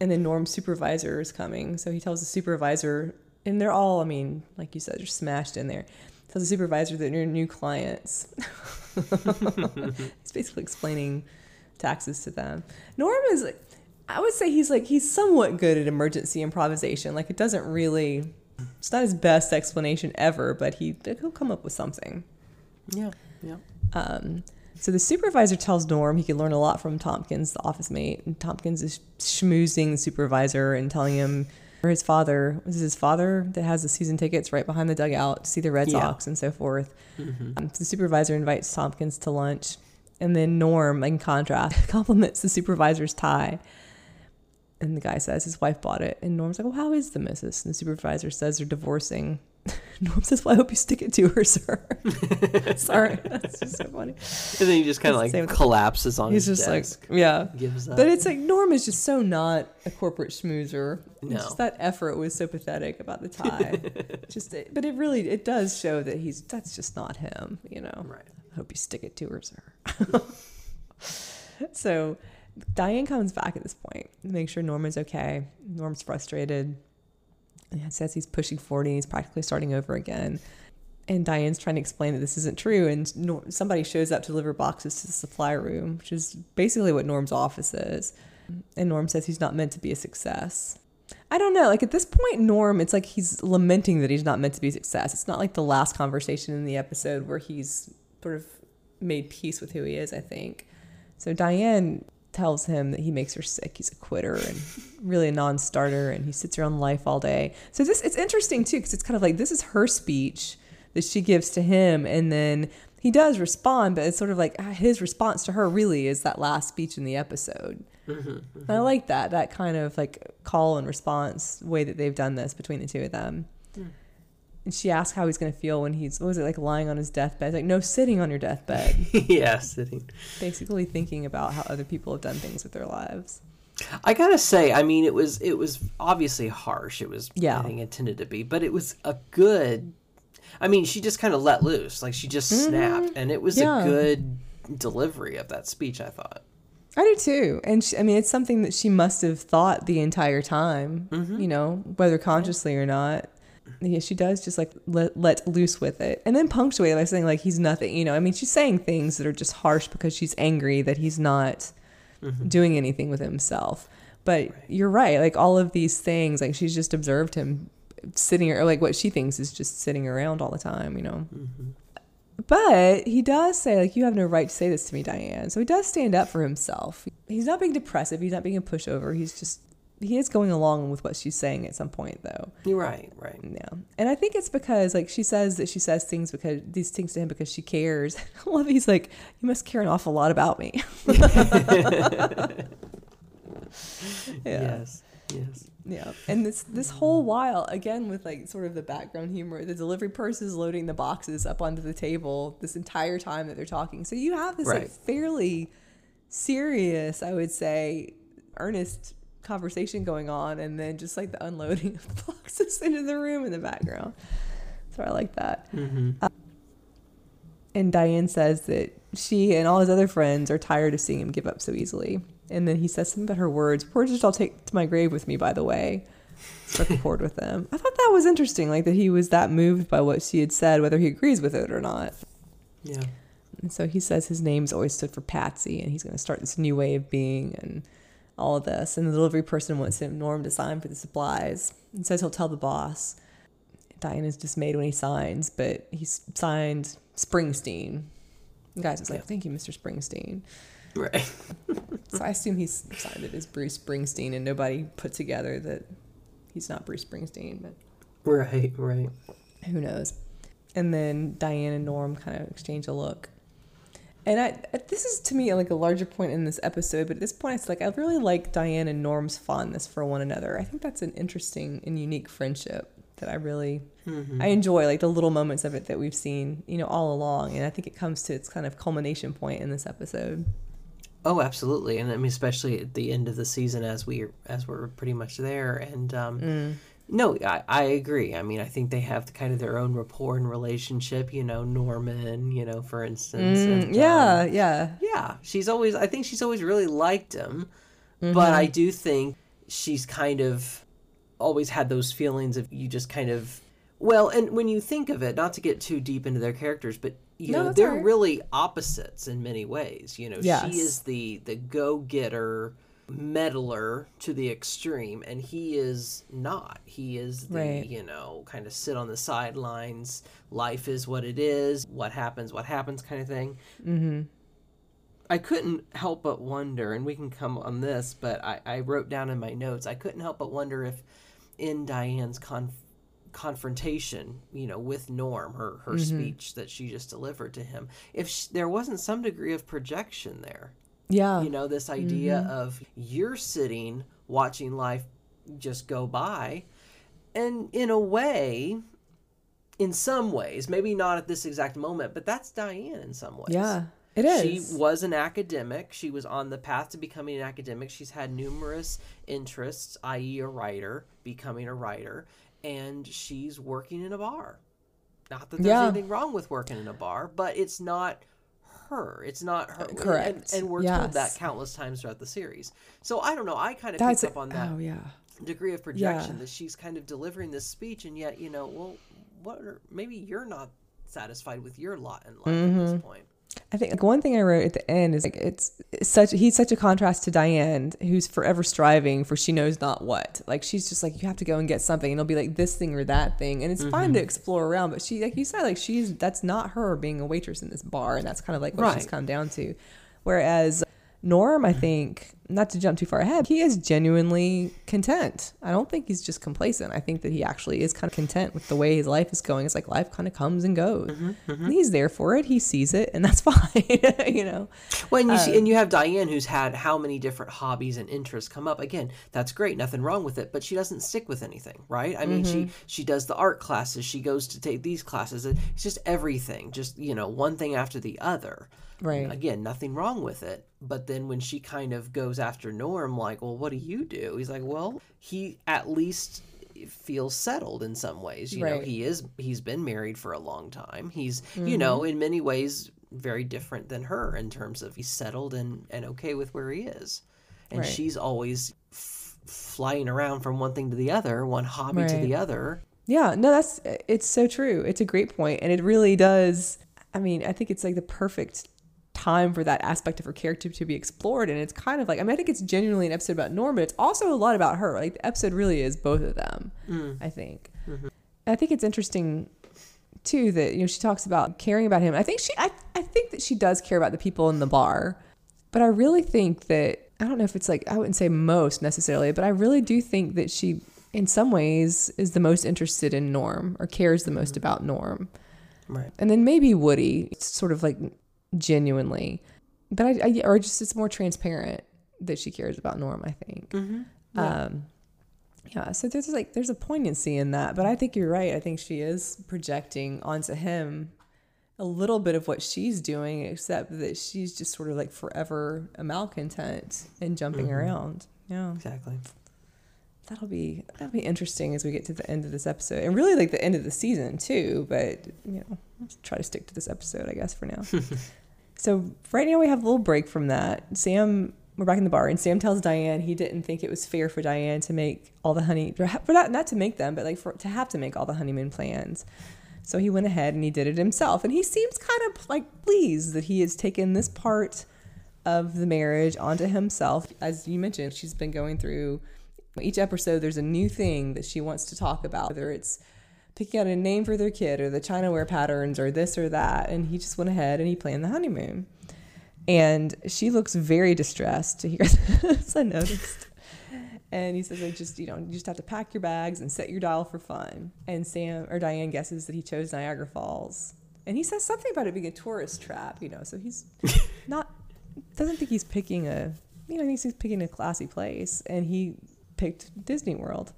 [SPEAKER 1] And then Norm's supervisor is coming, so he tells the supervisor, and they're all, I mean, like you said, they're smashed in there. Tells the supervisor that they're new clients. He's basically explaining taxes to them. Norm is, I would say he's like he's somewhat good at emergency improvisation. Like it doesn't really, it's not his best explanation ever, but he he'll come up with something.
[SPEAKER 2] Yeah. Yeah.
[SPEAKER 1] Um, so the supervisor tells Norm he can learn a lot from Tompkins, the office mate. And Tompkins is schmoozing the supervisor and telling him his father this is his father that has the season tickets right behind the dugout to see the Red
[SPEAKER 2] Yeah.
[SPEAKER 1] Sox and so forth. Um, the supervisor invites Tompkins to lunch, and then Norm, in contrast, *laughs* compliments the supervisor's tie. And the guy says his wife bought it, and Norm's like, "Well, how is the missus?" And the supervisor says they're divorcing. *laughs* Norm says, "Well, I hope you stick it to her, sir." *laughs* Sorry, that's just so funny.
[SPEAKER 2] And then he just kind of like collapses on
[SPEAKER 1] He's
[SPEAKER 2] his
[SPEAKER 1] just
[SPEAKER 2] desk.
[SPEAKER 1] like, yeah.
[SPEAKER 2] gives up.
[SPEAKER 1] But it's like Norm is just so not a corporate schmoozer.
[SPEAKER 2] No.
[SPEAKER 1] Just that effort was so pathetic about the tie. *laughs* just, but it really it does show that he's that's just not him. You know.
[SPEAKER 2] right.
[SPEAKER 1] I hope you stick it to her, sir. so Diane comes back at this point, to make sure Norm is okay. Norm's frustrated. And says he's pushing 40 he's practically starting over again. And Diane's trying to explain that this isn't true. And Nor- somebody shows up to deliver boxes to the supply room, which is basically what Norm's office is. And Norm says he's not meant to be a success. I don't know. Like at this point, Norm, it's like he's lamenting that he's not meant to be a success. It's not like the last conversation in the episode where he's sort of made peace with who he is, I think. So Diane tells him that he makes her sick. He's a quitter and really a non-starter, and he sits around life all day. So this it's interesting too because it's kind of like this is her speech that she gives to him, and then he does respond, but it's sort of like ah, his response to her really is that last speech in the episode. And I mm-hmm. like that that kind of like call and response way that they've done this between the two of them. Hmm. And she asks how he's going to feel when he's what was it like lying on his deathbed? Like no, sitting on your deathbed, *laughs*
[SPEAKER 2] yeah, sitting.
[SPEAKER 1] basically thinking about how other people have done things with their lives.
[SPEAKER 2] I gotta say, I mean, it was it was obviously harsh. It was
[SPEAKER 1] Yeah.
[SPEAKER 2] I intended to be, but it was a good. I mean, she just kind of let loose, like she just mm-hmm. snapped, and it was
[SPEAKER 1] Yeah.
[SPEAKER 2] a good delivery of that speech. I thought.
[SPEAKER 1] I do too. And she, I mean, it's something that she must have thought the entire time, mm-hmm. you know, whether consciously or not. Yeah, she does just like let, let loose with it and then punctuate by saying, like, he's nothing, you know. I mean, she's saying things that are just harsh because she's angry that he's not mm-hmm. doing anything with himself. But you're right. Like, all of these things, like, she's just observed him sitting, or like what she thinks is just sitting around all the time, you know. Mm-hmm. But he does say, like, you have no right to say this to me, Diane. So he does stand up for himself. He's not being depressive. He's not being a pushover. He's just, he is going along with what she's saying at some point, though.
[SPEAKER 2] You're right, right.
[SPEAKER 1] Yeah. And I think it's because, like, she says that she says things because, these things to him because she cares. *laughs* I love he's like, you must care an awful lot about me. *laughs* yeah.
[SPEAKER 2] Yes, yes.
[SPEAKER 1] Yeah, and this this whole while, again with like sort of the background humor, the delivery person is loading the boxes up onto the table this entire time that they're talking. So you have this like fairly serious, I would say, earnest conversation going on, and then just like the unloading of *laughs* boxes into the room in the background. So I like that. Uh, and Diane says that she and all his other friends are tired of seeing him give up so easily. And then he says something about her words. Which I'll take to my grave with me, by the way. Struck a chord with them. I thought that was interesting, like that he was that moved by what she had said, whether he agrees with it or not.
[SPEAKER 2] Yeah.
[SPEAKER 1] And so he says his name's always stood for Patsy, and he's going to start this new way of being and all of this. And the delivery person wants him Norm to sign for the supplies and says he'll tell the boss. Diane is dismayed when he signs, but he's signed Springsteen. The guy's just like, "Thank you, Mr. Springsteen."
[SPEAKER 2] Right.
[SPEAKER 1] So I assume he's signed it as Bruce Springsteen, and nobody put together that he's not Bruce Springsteen, but
[SPEAKER 2] Right, right.
[SPEAKER 1] who knows? And then Diane and Norm kind of exchange a look. And I, this is to me like a larger point in this episode, but at this point, it's like I really like Diane and Norm's fondness for one another. I think that's an interesting and unique friendship that I really I enjoy, like the little moments of it that we've seen, you know, all along. And I think it comes to its kind of culmination point in this episode.
[SPEAKER 2] Oh, absolutely, and I mean, especially at the end of the season, as we as we're pretty much there, and um,
[SPEAKER 1] Mm.
[SPEAKER 2] No, I, I agree. I mean, I think they have kind of their own rapport and relationship. You know, Norman, you know, for instance. and, um,
[SPEAKER 1] Mm, yeah, yeah.
[SPEAKER 2] yeah, she's always. I think she's always really liked him,
[SPEAKER 1] Mm-hmm.
[SPEAKER 2] but I do think she's kind of always had those feelings of you just kind of. Well, and when you think of it, not to get too deep into their characters, but you
[SPEAKER 1] No,
[SPEAKER 2] know, they're
[SPEAKER 1] right.
[SPEAKER 2] really opposites in many ways. You know,
[SPEAKER 1] Yes.
[SPEAKER 2] she is the the go getter meddler to the extreme and he is not he is the
[SPEAKER 1] Right.
[SPEAKER 2] you know kind of sit on the sidelines life is what it is what happens what happens kind of thing
[SPEAKER 1] Mm-hmm.
[SPEAKER 2] I couldn't help but wonder, and we can come on this, but I, I wrote down in my notes, I couldn't help but wonder if in Diane's conf- confrontation, you know, with Norm, her, her speech that she just delivered to him, if sh- there wasn't some degree of projection there.
[SPEAKER 1] Yeah.
[SPEAKER 2] You know, this idea mm-hmm. of you're sitting watching life just go by, and in a way, in some ways, maybe not at this exact moment, but that's Diane in some ways.
[SPEAKER 1] yeah. It is.
[SPEAKER 2] She was an academic. She was on the path to becoming an academic. She's had numerous interests, i.e., a writer, becoming a writer, and she's working in a bar. Not that there's
[SPEAKER 1] Yeah.
[SPEAKER 2] anything wrong with working in a bar, but it's not her. It's not her. and-
[SPEAKER 1] correct.
[SPEAKER 2] And, we're told that countless times throughout the series. So I don't know. I kind of
[SPEAKER 1] That's
[SPEAKER 2] picked up on that
[SPEAKER 1] Oh yeah.
[SPEAKER 2] degree of projection
[SPEAKER 1] Yeah.
[SPEAKER 2] that she's kind of delivering this speech, and yet, you know, well, what are, maybe you're not satisfied with your lot in life at
[SPEAKER 1] Mm-hmm.
[SPEAKER 2] this point.
[SPEAKER 1] I think like, one thing I wrote at the end is like it's such he's such a contrast to Diane who's forever striving for she knows not what. Like she's just like you have to go and get something and it'll be like this thing or that thing and it's mm-hmm. fine to explore around but she like you said like she's that's not her being a waitress in this bar and that's kind of like what she's come down to. Whereas Norm, I mm-hmm. think, not to jump too far ahead, he is genuinely content. I don't think he's just complacent. I think that he actually is kind of content with the way his life is going. It's like life kind of comes and goes. And he's there for it. He sees it, and that's *laughs* fine. you know,
[SPEAKER 2] Well, and you
[SPEAKER 1] Uh,
[SPEAKER 2] see, and you have Diane, who's had how many different hobbies and interests come up. Again, that's great, nothing wrong with it, but she doesn't stick with anything, right? I mean,
[SPEAKER 1] Mm-hmm.
[SPEAKER 2] she she does the art classes, she goes to take these classes. It's just everything, just you know, one thing after the other.
[SPEAKER 1] Right.
[SPEAKER 2] Again, nothing wrong with it, but then when she kind of goes goes after Norm, like, well, what do you do? He's like, well, he at least feels settled in some ways. You know, he is he's been married for a long time. He's you
[SPEAKER 1] Mm-hmm.
[SPEAKER 2] know in many ways very different than her in terms of he's settled and and okay with where he is, and
[SPEAKER 1] Right.
[SPEAKER 2] she's always f- flying around from one thing to the other, one hobby to the other.
[SPEAKER 1] Yeah, no, that's it's so true. It's a great point, and it really does. I mean, I think it's like the perfect time for that aspect of her character to be explored, and it's kind of like I mean, I think it's genuinely an episode about Norm, but it's also a lot about her. Like the episode really is both of them. Mm. I think. And I think it's interesting too that you know she talks about caring about him. I think she, I, I think that she does care about the people in the bar, but I really think that I don't know if it's like I wouldn't say most necessarily, but I really do think that she, in some ways, is the most interested in Norm or cares the most mm. about Norm,
[SPEAKER 2] Right.
[SPEAKER 1] and then maybe Woody, sort of like genuinely, but I, I or just it's more transparent that she cares about Norm. I think. Um, yeah, so there's like there's a poignancy in that, but I think you're right. I think she is projecting onto him a little bit of what she's doing, except that she's just sort of like forever a malcontent and jumping around. Yeah,
[SPEAKER 2] Exactly.
[SPEAKER 1] that'll be that'll be interesting as we get to the end of this episode, and really like the end of the season too. But you know, let's try to stick to this episode, I guess, for now. *laughs* so right now we have a little break from that. Sam, we're back in the bar, and Sam tells Diane he didn't think it was fair for Diane to make all the honey, for not not to make them, but like for to have to make all the honeymoon plans. So he went ahead and he did it himself, and he seems kind of like pleased that he has taken this part of the marriage onto himself. As you mentioned, she's been going through each episode. There's a new thing that she wants to talk about, whether it's picking out a name for their kid or the China wear patterns or this or that. And he just went ahead and he planned the honeymoon. And she looks very distressed to hear *laughs* this. I noticed. And he says, I just, you know, you just have to pack your bags and set your dial for fun. And Sam or Diane guesses that he chose Niagara Falls. And he says something about it being a tourist trap, you know, so he's *laughs* not, doesn't think he's picking a, you know, he thinks he's picking a classy place. And he picked Disney World.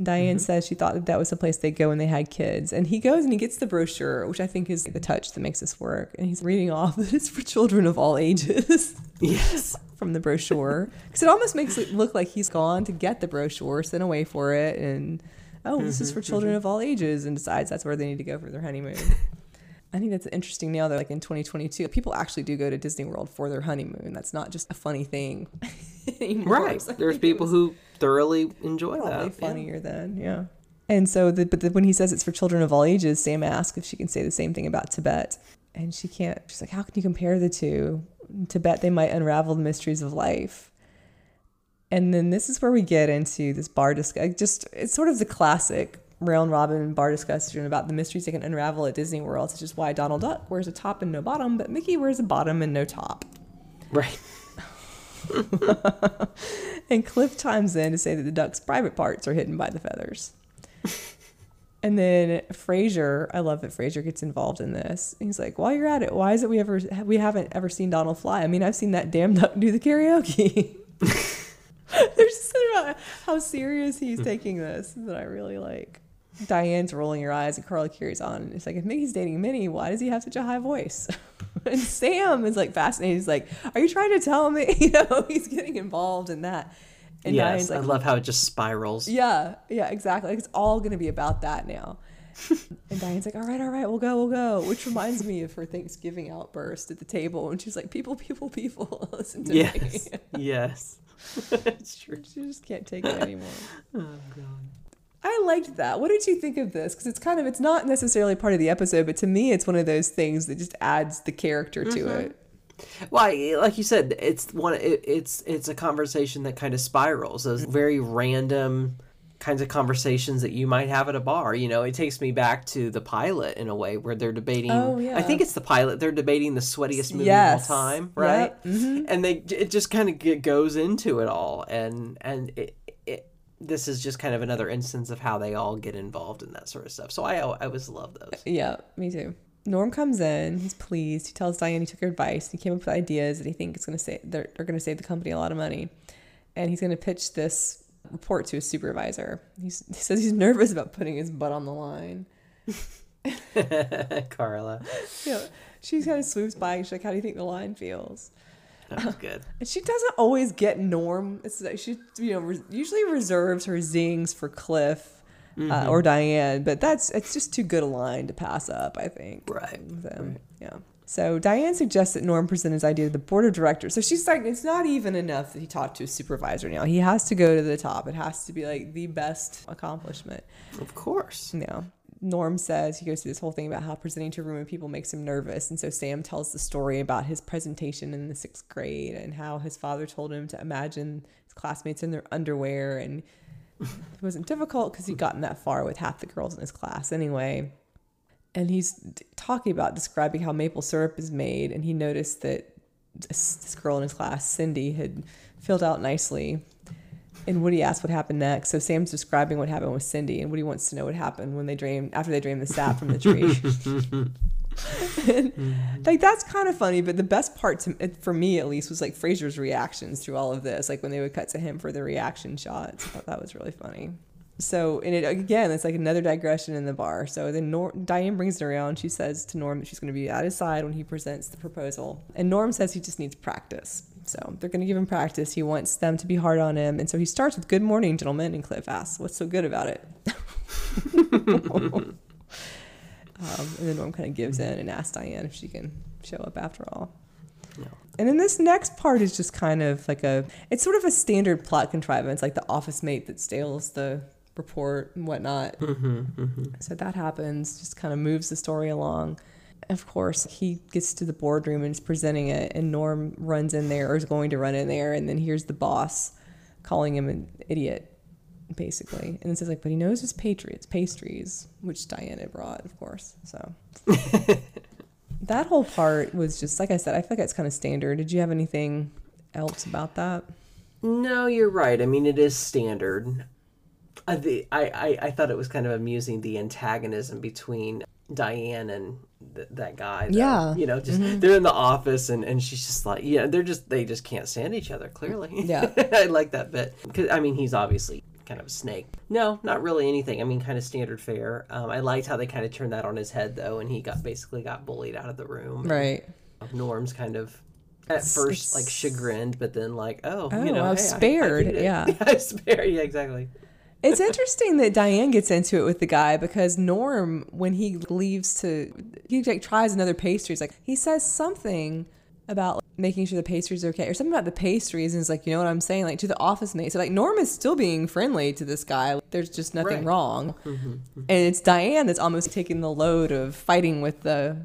[SPEAKER 1] And Diane mm-hmm. says she thought that that was the place they go when they had kids. And he goes and he gets the brochure, which I think is the touch that makes this work. And he's reading off *laughs* that it's for children of all ages
[SPEAKER 2] Yes. *laughs*
[SPEAKER 1] from the brochure. Because it almost makes it look like he's gone to get the brochure, sent away for it, and oh, this is mm-hmm, for children mm-hmm. of all ages, and decides that's where they need to go for their honeymoon. *laughs* I think that's interesting now that like in 2022, people actually do go to Disney World for their honeymoon. That's not just a funny thing *laughs* anymore.
[SPEAKER 2] Right.
[SPEAKER 1] So
[SPEAKER 2] There's people
[SPEAKER 1] was-
[SPEAKER 2] who thoroughly enjoy
[SPEAKER 1] probably
[SPEAKER 2] that. yeah.
[SPEAKER 1] funnier then, yeah. And so, the, but the, when he says it's for children of all ages, Sam asks if she can say the same thing about Tibet, and she can't. She's like, "How can you compare the two? In Tibet, they might unravel the mysteries of life." And then this is where we get into this bar discussion. Just it's sort of the classic round robin bar discussion about the mysteries they can unravel at Disney World, such as why Donald Duck wears a top and no bottom, but Mickey wears a bottom and no top.
[SPEAKER 2] Right. *laughs*
[SPEAKER 1] And Cliff chimes in to say that the duck's private parts are hidden by the feathers. *laughs* and then Frasier, I love that Frasier gets involved in this. He's like, "While you're at it, why is it we ever we haven't ever seen Donald fly? I mean, I've seen that damn duck do the karaoke." *laughs* There's something about how serious he's taking this that I really like. Diane's rolling her eyes and Carla carries on. And it's like, if Mickey's dating Minnie, why does he have such a high voice? *laughs* and Sam is like fascinated. He's like, are you trying to tell me? *laughs* You know, he's getting involved in that. And
[SPEAKER 2] yes.
[SPEAKER 1] Diane's like,
[SPEAKER 2] I love how it just spirals.
[SPEAKER 1] yeah, yeah, exactly. Like it's all going to be about that now. *laughs* and Diane's like, all right, all right, we'll go, we'll go. Which reminds me of her Thanksgiving outburst at the table. And she's like, people, people, people, listen to
[SPEAKER 2] Yes.
[SPEAKER 1] me.
[SPEAKER 2] yes. it's true.
[SPEAKER 1] she just can't take it anymore.
[SPEAKER 2] Oh god.
[SPEAKER 1] I liked that. What did you think of this? Because it's kind of it's not necessarily part of the episode, but to me, it's one of those things that just adds the character to it.
[SPEAKER 2] Well, like you said, it's one. It, it's it's a conversation that kind of spirals. Those very random kinds of conversations that you might have at a bar. You know, it takes me back to the pilot in a way where they're debating.
[SPEAKER 1] Oh, yeah.
[SPEAKER 2] I think it's the pilot. They're debating the sweatiest movie
[SPEAKER 1] Yes.
[SPEAKER 2] of all time, right?
[SPEAKER 1] Yep. Mhm.
[SPEAKER 2] And they it just kind of goes into it all, and and it this is just kind of another instance of how they all get involved in that sort of stuff. So I I always love those.
[SPEAKER 1] Yeah, me too. Norm comes in. He's pleased. He tells Diane he took her advice. He came up with ideas that he thinks is going to say they're, are going to save the company a lot of money, and he's going to pitch this report to his supervisor. He's, *laughs* he says he's nervous about putting his butt on the line. *laughs*
[SPEAKER 2] Carla. *laughs*
[SPEAKER 1] Know, she kind of swoops by and she's like, "How do you think the line feels?"
[SPEAKER 2] That was good.
[SPEAKER 1] And she doesn't always get Norm. It's like she, you know, re- usually reserves her zings for Cliff uh, or Diane, but that's it's just too good a line to pass up. I think.
[SPEAKER 2] Right.
[SPEAKER 1] them. Yeah. So Diane suggests that Norm present his idea to the board of directors. So she's like, it's not even enough that he talked to his supervisor now. He has to go to the top. It has to be like the best accomplishment.
[SPEAKER 2] Of course.
[SPEAKER 1] Yeah. Norm says he goes through this whole thing about how presenting to a room of people makes him nervous. And so Sam tells the story about his presentation in the sixth grade and how his father told him to imagine his classmates in their underwear. And it wasn't difficult because he'd gotten that far with half the girls in his class anyway. And he's talking about describing how maple syrup is made. And he noticed that this, girl in his class, Cindy, had filled out nicely and Woody asks what happened next. So Sam's describing what happened with Cindy, and Woody wants to know what happened when they drained after they drained the sap from the tree. And, *laughs* *laughs* like that's kind of funny, but the best part to, for me at least was like Frasier's reactions through all of this, like when they would cut to him for the reaction shots. I thought that was really funny. So, and it again, it's like another digression in the bar. So then Nor- Diane brings it around. She says to Norm that she's going to be at his side when he presents the proposal, and Norm says he just needs practice. So they're going to give him practice. He wants them to be hard on him, and so he starts with "Good morning, gentlemen," and Cliff asks, "What's so good about it?" *laughs* um, and then Norm kind of gives in and asks Diane if she can show up after all.
[SPEAKER 2] No.
[SPEAKER 1] And then this next part is just kind of like a, it's sort of a standard plot contrivance, like the office mate that steals the report and whatnot. So that happens, just kind of moves the story along. Of course, he gets to the boardroom and is presenting it, and Norm runs in there or is going to run in there, and then here's the boss calling him an idiot, basically. And it says like, but he knows his patriots, pastries, which Diana brought, of course. So *laughs* that whole part was just like I said. I feel like it's kind of standard. Did you have anything else about that?
[SPEAKER 2] No, you're right. I mean, it is standard. The, I, I, I thought it was kind of amusing the antagonism between Diane and th- that guy. though.
[SPEAKER 1] Yeah.
[SPEAKER 2] You know, just they're in the office and, and she's just like, yeah, they're just, they just can't stand each other, clearly.
[SPEAKER 1] Yeah. *laughs*
[SPEAKER 2] I like that bit. Cause, I mean, he's obviously kind of a snake. No, not really anything. I mean, kind of standard fare. Um, I liked how they kind of turned that on his head, though, and he got basically got bullied out of the room.
[SPEAKER 1] Right.
[SPEAKER 2] Norm's kind of at first like chagrined, but then like, oh,
[SPEAKER 1] Oh,
[SPEAKER 2] you know,
[SPEAKER 1] I
[SPEAKER 2] hey,
[SPEAKER 1] was
[SPEAKER 2] I- I
[SPEAKER 1] spared, yeah. *laughs*
[SPEAKER 2] yeah, spared. Yeah, exactly.
[SPEAKER 1] It's interesting that Diane gets into it with the guy because Norm, when he leaves to, he like tries another pastry. He's like, he says something about like, making sure the pastries are okay, or something about the pastries, and it's like, you know what I'm saying, like to the office mate. So like Norm is still being friendly to this guy. There's just nothing
[SPEAKER 2] Right.
[SPEAKER 1] wrong, mm-hmm. Mm-hmm. and it's Diane that's almost taking the load of fighting with the.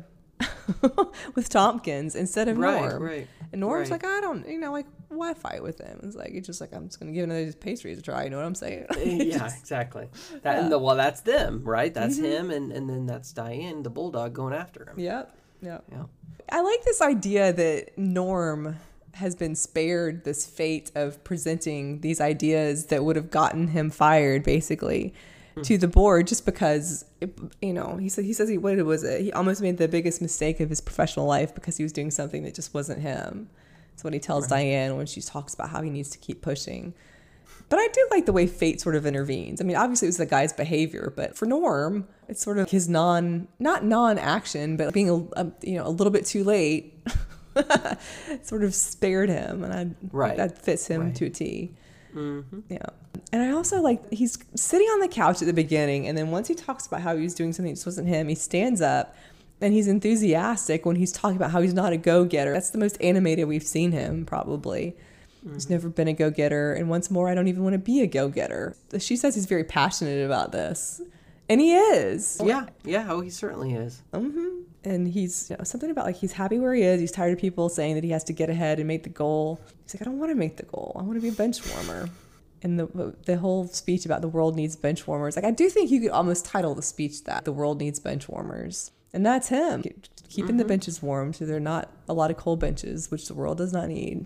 [SPEAKER 1] *laughs* with Tompkins instead of
[SPEAKER 2] Right,
[SPEAKER 1] Norm.
[SPEAKER 2] right,
[SPEAKER 1] And Norm's
[SPEAKER 2] right.
[SPEAKER 1] like, I don't, you know, like, why fight with him? It's like, it's just like, I'm just going to give another of these pastries a try. You know what I'm saying? *laughs*
[SPEAKER 2] Eh, yeah, exactly. That and the, well, that's them, right? That's mm-hmm. him, and and then that's Diane, the bulldog, going after him.
[SPEAKER 1] Yep. Yep.
[SPEAKER 2] Yeah.
[SPEAKER 1] I like this idea that Norm has been spared this fate of presenting these ideas that would have gotten him fired, basically, to the board, just because it, you know he said he says he what was it? He almost made the biggest mistake of his professional life because he was doing something that just wasn't him. That's what he tells Diane when she talks about how he needs to keep pushing. But I do like the way fate sort of intervenes. I mean, obviously it was the guy's behavior, but for Norm, it's sort of his non, not non-action, but being a, a you know a little bit too late, *laughs* sort of spared him, and I
[SPEAKER 2] Right.
[SPEAKER 1] that fits him
[SPEAKER 2] Right.
[SPEAKER 1] to a T. Mm-hmm. Yeah, and I also like he's sitting on the couch at the beginning, and then once he talks about how he was doing something that just wasn't him, he stands up. And he's enthusiastic when he's talking about how he's not a go getter. That's the most animated we've seen him, probably. He's never been a go getter. And once more, I don't even want to be a go getter. She says he's very passionate about this. And he is.
[SPEAKER 2] Yeah, yeah. Oh, he certainly is. Mm-hmm.
[SPEAKER 1] And he's you know, something about like he's happy where he is. He's tired of people saying that he has to get ahead and make the goal. He's like, I don't want to make the goal. I want to be a bench warmer. And the the whole speech about the world needs bench warmers. Like I do think you could almost title the speech that the world needs bench warmers. And that's him keeping the mm-hmm. benches warm so they're not a lot of cold benches, which the world does not need.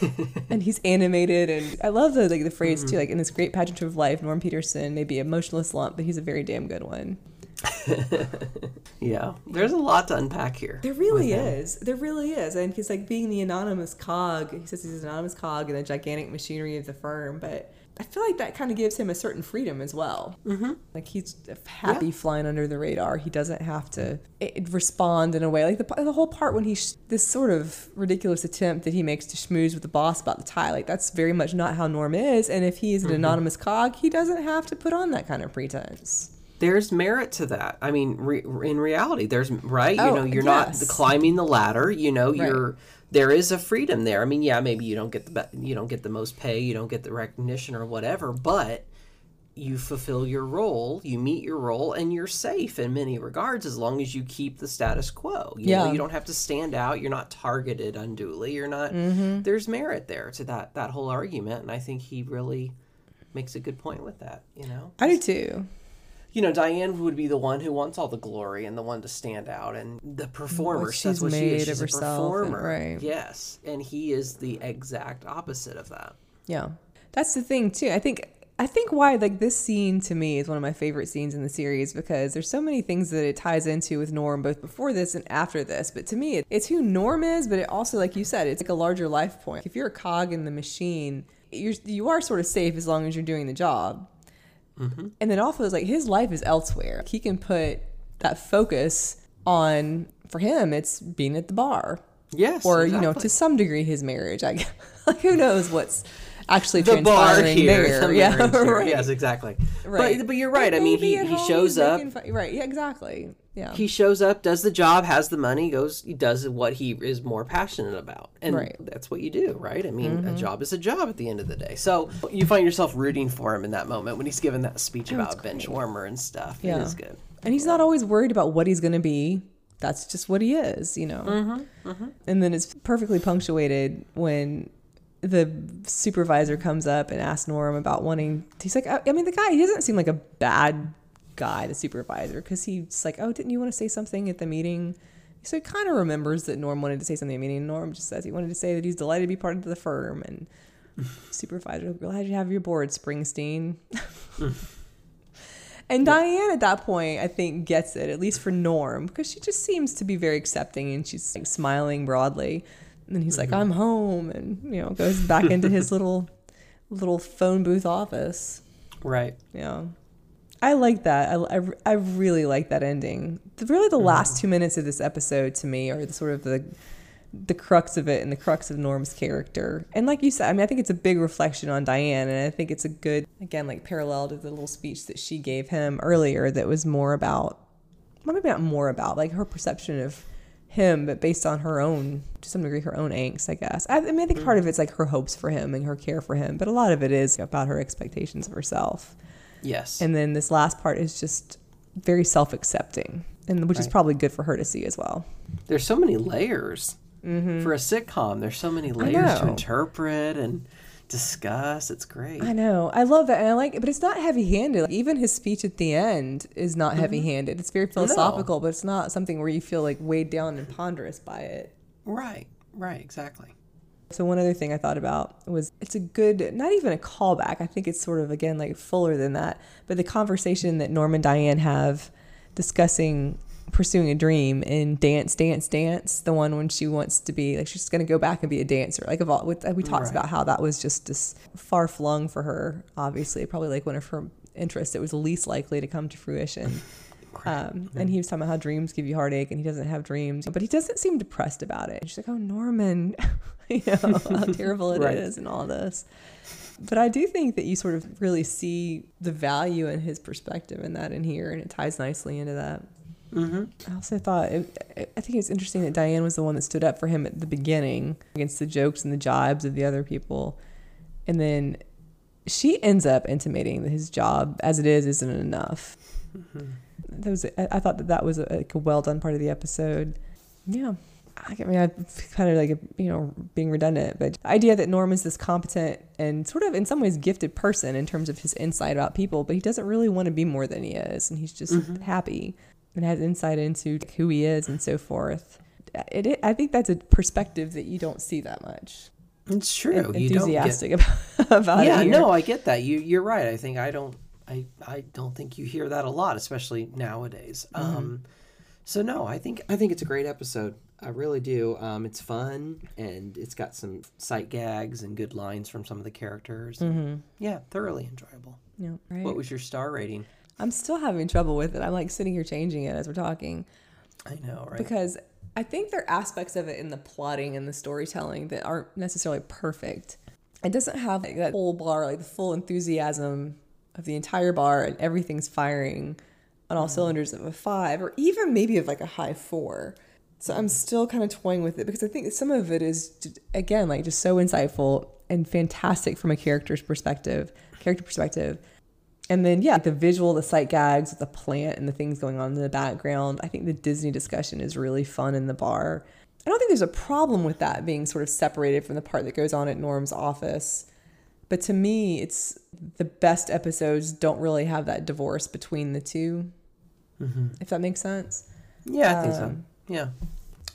[SPEAKER 1] *laughs* and he's animated and I love the like the phrase too, mm-hmm. like in this great pageant of life, Norm Peterson may be a motionless lump, but he's a very damn good one. *laughs*
[SPEAKER 2] Yeah, there's a lot to unpack here.
[SPEAKER 1] There really is. There really is. And he's like being the anonymous cog. He says he's an anonymous cog in the gigantic machinery of the firm. But I feel like that kind of gives him a certain freedom as well. Mm-hmm. Like he's happy yeah. flying under the radar. He doesn't have to respond in a way like the, the whole part when he sh- this sort of ridiculous attempt that he makes to schmooze with the boss about the tie. Like that's very much not how Norm is. And if he's an mm-hmm. anonymous cog, he doesn't have to put on that kind of pretense
[SPEAKER 2] there's merit to that. I mean, re- in reality, there's right. You oh, know, you're yes. not climbing the ladder. You know, right. you're there is a freedom there. I mean, yeah, maybe you don't get the you don't get the most pay, you don't get the recognition or whatever, but you fulfill your role, you meet your role, and you're safe in many regards as long as you keep the status quo. You yeah, know, you don't have to stand out. You're not targeted unduly. You're not. Mm-hmm. There's merit there to that that whole argument, and I think he really makes a good point with that. You know,
[SPEAKER 1] I do too
[SPEAKER 2] you know, Diane would be the one who wants all the glory and the one to stand out, and the performer. She's what she is. She's a performer, and, right? Yes, and he is the exact opposite of that.
[SPEAKER 1] Yeah, that's the thing too. I think I think why like this scene to me is one of my favorite scenes in the series because there's so many things that it ties into with Norm both before this and after this. But to me, it's who Norm is, but it also, like you said, it's like a larger life point. If you're a cog in the machine, you're you are sort of safe as long as you're doing the job. Mm-hmm. And then also, it's like his life is elsewhere. He can put that focus on, for him, it's being at the bar.
[SPEAKER 2] Yes.
[SPEAKER 1] Or, exactly. you know, to some degree, his marriage. I, *laughs* like, who knows what's actually the bar here,
[SPEAKER 2] yeah, *laughs* right. Yes, exactly. Right. But, but you're right. But I mean, he, he shows up.
[SPEAKER 1] right. Yeah, exactly. Yeah.
[SPEAKER 2] He shows up, does the job, has the money, goes, he does what he is more passionate about. And right. that's what you do, right? I mean, mm-hmm. a job is a job at the end of the day. So you find yourself rooting for him in that moment when he's given that speech oh, about bench warmer and stuff. Yeah. It is good.
[SPEAKER 1] And he's not always worried about what he's going to be. That's just what he is, you know. Mm-hmm. Mm-hmm. And then it's perfectly punctuated when the supervisor comes up and asks Norm about wanting. He's like, I, I mean, the guy he doesn't seem like a bad guy, the supervisor, because he's like, oh, didn't you want to say something at the meeting? So he kind of remembers that Norm wanted to say something at the meeting. Norm just says he wanted to say that he's delighted to be part of the firm. And *laughs* supervisor, glad you have your board, Springsteen. *laughs* *laughs* and Diane at that point, I think, gets it, at least for Norm, because she just seems to be very accepting and she's like smiling broadly. And then he's mm-hmm. like, I'm home, and you know, goes back into his *laughs* little little phone booth office.
[SPEAKER 2] Right.
[SPEAKER 1] Yeah. I like that. I, I, I really like that ending. The, really, the last mm-hmm. two minutes of this episode to me are the sort of the the crux of it and the crux of Norm's character. And like you said, I mean, I think it's a big reflection on Diane, and I think it's a good, again, like parallel to the little speech that she gave him earlier that was more about, well, maybe not more about, like her perception of him, but based on her own, to some degree, her own angst, I guess. I, I mean, I think part of it's like her hopes for him and her care for him, but a lot of it is about her expectations of herself.
[SPEAKER 2] Yes.
[SPEAKER 1] And then this last part is just very self accepting, and which right. is probably good for her to see as well.
[SPEAKER 2] There's so many layers mm-hmm. for a sitcom. There's so many layers to interpret and discuss. It's great.
[SPEAKER 1] I know. I love that. And I like it, but it's not heavy handed. Like, even his speech at the end is not mm-hmm. heavy handed. It's very philosophical, no. but it's not something where you feel like weighed down and ponderous by it.
[SPEAKER 2] Right. Right. Exactly.
[SPEAKER 1] So one other thing I thought about was it's a good, not even a callback. I think it's sort of again like fuller than that. But the conversation that Norm and Diane have discussing pursuing a dream in Dance, Dance, Dance, the one when she wants to be like she's going to go back and be a dancer. Like of all, we talked right. about how that was just this far flung for her. Obviously, probably like one of her interests. It was least likely to come to fruition. *laughs* Um, and he was talking about how dreams give you heartache and he doesn't have dreams, but he doesn't seem depressed about it. And she's like, oh, Norman, *laughs* you know, how *laughs* terrible it right. is and all this. But I do think that you sort of really see the value in his perspective in that in here, and it ties nicely into that. Mm-hmm. I also thought, it, I think it's interesting that Diane was the one that stood up for him at the beginning against the jokes and the jibes of the other people. And then she ends up intimating that his job as it is isn't enough. Mm-hmm that was I thought that that was a, like a well done part of the episode. Yeah. I mean, I kind of like, you know, being redundant, but the idea that Norm is this competent and sort of in some ways gifted person in terms of his insight about people, but he doesn't really want to be more than he is. And he's just mm-hmm. happy and has insight into who he is and so forth. It, it, I think that's a perspective that you don't see that much.
[SPEAKER 2] It's true.
[SPEAKER 1] Enthusiastic you get, about, about
[SPEAKER 2] yeah,
[SPEAKER 1] it.
[SPEAKER 2] Yeah, no, I get that. You, you're right. I think I don't I, I don't think you hear that a lot, especially nowadays. Mm-hmm. Um, So no, I think I think it's a great episode. I really do. Um, it's fun and it's got some sight gags and good lines from some of the characters. Mm-hmm. Yeah, thoroughly enjoyable.
[SPEAKER 1] Yeah, right.
[SPEAKER 2] What was your star rating?
[SPEAKER 1] I'm still having trouble with it. I'm like sitting here changing it as we're talking
[SPEAKER 2] I know, right?
[SPEAKER 1] because I think there are aspects of it in the plotting and the storytelling that aren't necessarily perfect. It doesn't have like, that whole bar, like the full enthusiasm of the entire bar and everything's firing on all mm-hmm. cylinders of a five or even maybe of like a high four. So I'm still kind of toying with it because I think some of it is again like just so insightful and fantastic from a character's perspective, character perspective. And then yeah, the visual, the sight gags, the plant and the things going on in the background. I think the Disney discussion is really fun in the bar. I don't think there's a problem with that being sort of separated from the part that goes on at Norm's office. But to me, it's the best episodes don't really have that divorce between the 2 if that makes sense.
[SPEAKER 2] yeah, I think so.
[SPEAKER 1] um,
[SPEAKER 2] Yeah.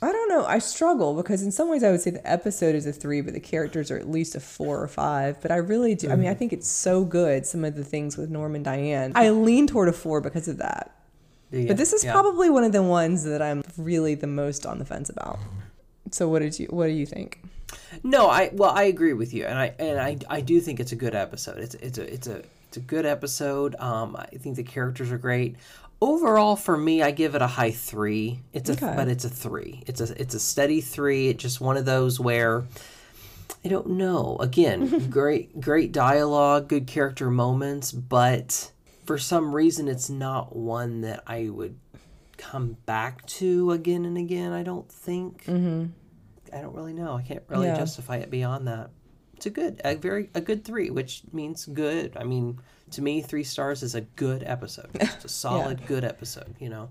[SPEAKER 1] I don't know. I struggle because in some ways I would say the episode is a three, but the characters are at least a four or five. But I really do. I mean, I think it's so good. Some of the things with Norm and Diane, I lean toward a four because of that.
[SPEAKER 2] Yeah,
[SPEAKER 1] But this is
[SPEAKER 2] yeah.
[SPEAKER 1] probably one of the ones that I'm really the most on the fence about. So what did you? What do you think?
[SPEAKER 2] No, I well, I agree with you, and I and I I do think it's a good episode. It's it's a it's a it's a good episode. Um, I think the characters are great. Overall, for me, I give it a high three. It's a
[SPEAKER 1] Okay.
[SPEAKER 2] but it's a three. It's a it's a steady three. It's just one of those where I don't know. Again, *laughs* great great dialogue, good character moments, but for some reason, it's not one that I would come back to again and again. I don't think. Mm-hmm. I don't really know. I can't really
[SPEAKER 1] Yeah.
[SPEAKER 2] justify it beyond that. It's a good, a very, a good three, which means good. I mean, to me, three stars is a good episode. *laughs* It's a solid, good episode. You know.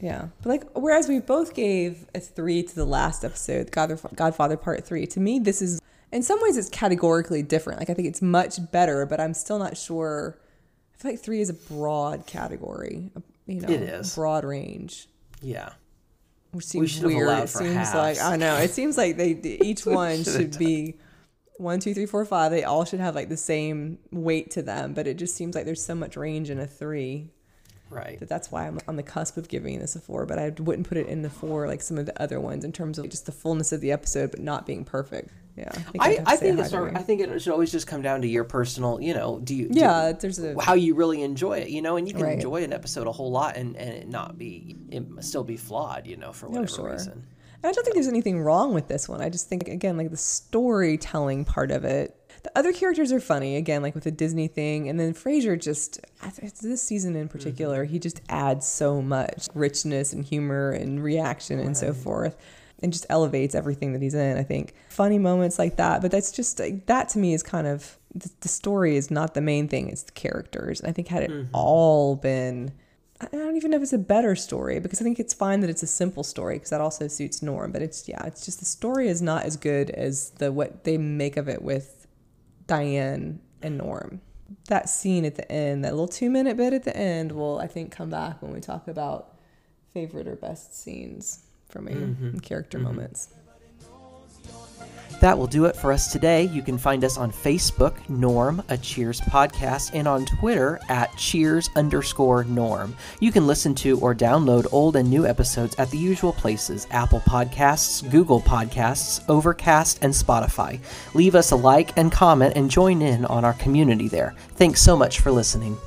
[SPEAKER 1] Yeah, but like whereas we both gave a three to the last episode, Godfather, Godfather Part Three. To me, this is in some ways it's categorically different. Like I think it's much better, but I'm still not sure. I feel like three is a broad category. You know,
[SPEAKER 2] It is.
[SPEAKER 1] broad range,
[SPEAKER 2] Yeah.
[SPEAKER 1] which seems
[SPEAKER 2] have
[SPEAKER 1] weird. It seems
[SPEAKER 2] halves.
[SPEAKER 1] like I know. It seems like they *laughs* each one
[SPEAKER 2] should
[SPEAKER 1] be one, two, three, four, five. They all should have like the same weight to them, but it just seems like there's so much range in a three
[SPEAKER 2] Right.
[SPEAKER 1] that that's why I'm on the cusp of giving this a four, but I wouldn't put it in the four like some of the other ones in terms of just the fullness of the episode, but not being perfect. Yeah, I'd
[SPEAKER 2] I, I think it's. I think it should always just come down to your personal. You know, do you? do-
[SPEAKER 1] yeah. There's a
[SPEAKER 2] how you really enjoy it, you know, and you can
[SPEAKER 1] Right.
[SPEAKER 2] enjoy an episode a whole lot and, and it not be, it still be flawed, you know, for oh, whatever
[SPEAKER 1] sure.
[SPEAKER 2] reason.
[SPEAKER 1] And I don't think there's anything wrong with this one. I just think again, like the storytelling part of it. The other characters are funny again, like with the Disney thing, and then Frasier just this season in particular, mm-hmm. he just adds so much richness and humor and reaction and so forth, and just elevates everything that he's in. I think funny moments like that, but that's just like that to me is kind of the, the story is not the main thing; it's the characters. And I think had it mm-hmm. all been I don't even know if it's a better story because I think it's fine that it's a simple story because that also suits Norm. But it's yeah, it's just the story is not as good as the what they make of it with Diane and Norm. That scene at the end, that little two minute bit at the end, will I think come back when we talk about favorite or best scenes for me and character mm-hmm. moments.
[SPEAKER 2] That will do it for us today. You can find us on Facebook, Norm, a Cheers podcast, and on Twitter at Cheers underscore Norm. You can listen to or download old and new episodes at the usual places Apple Podcasts, Google Podcasts, Overcast, and Spotify. Leave us a like and comment and join in on our community there. Thanks so much for listening.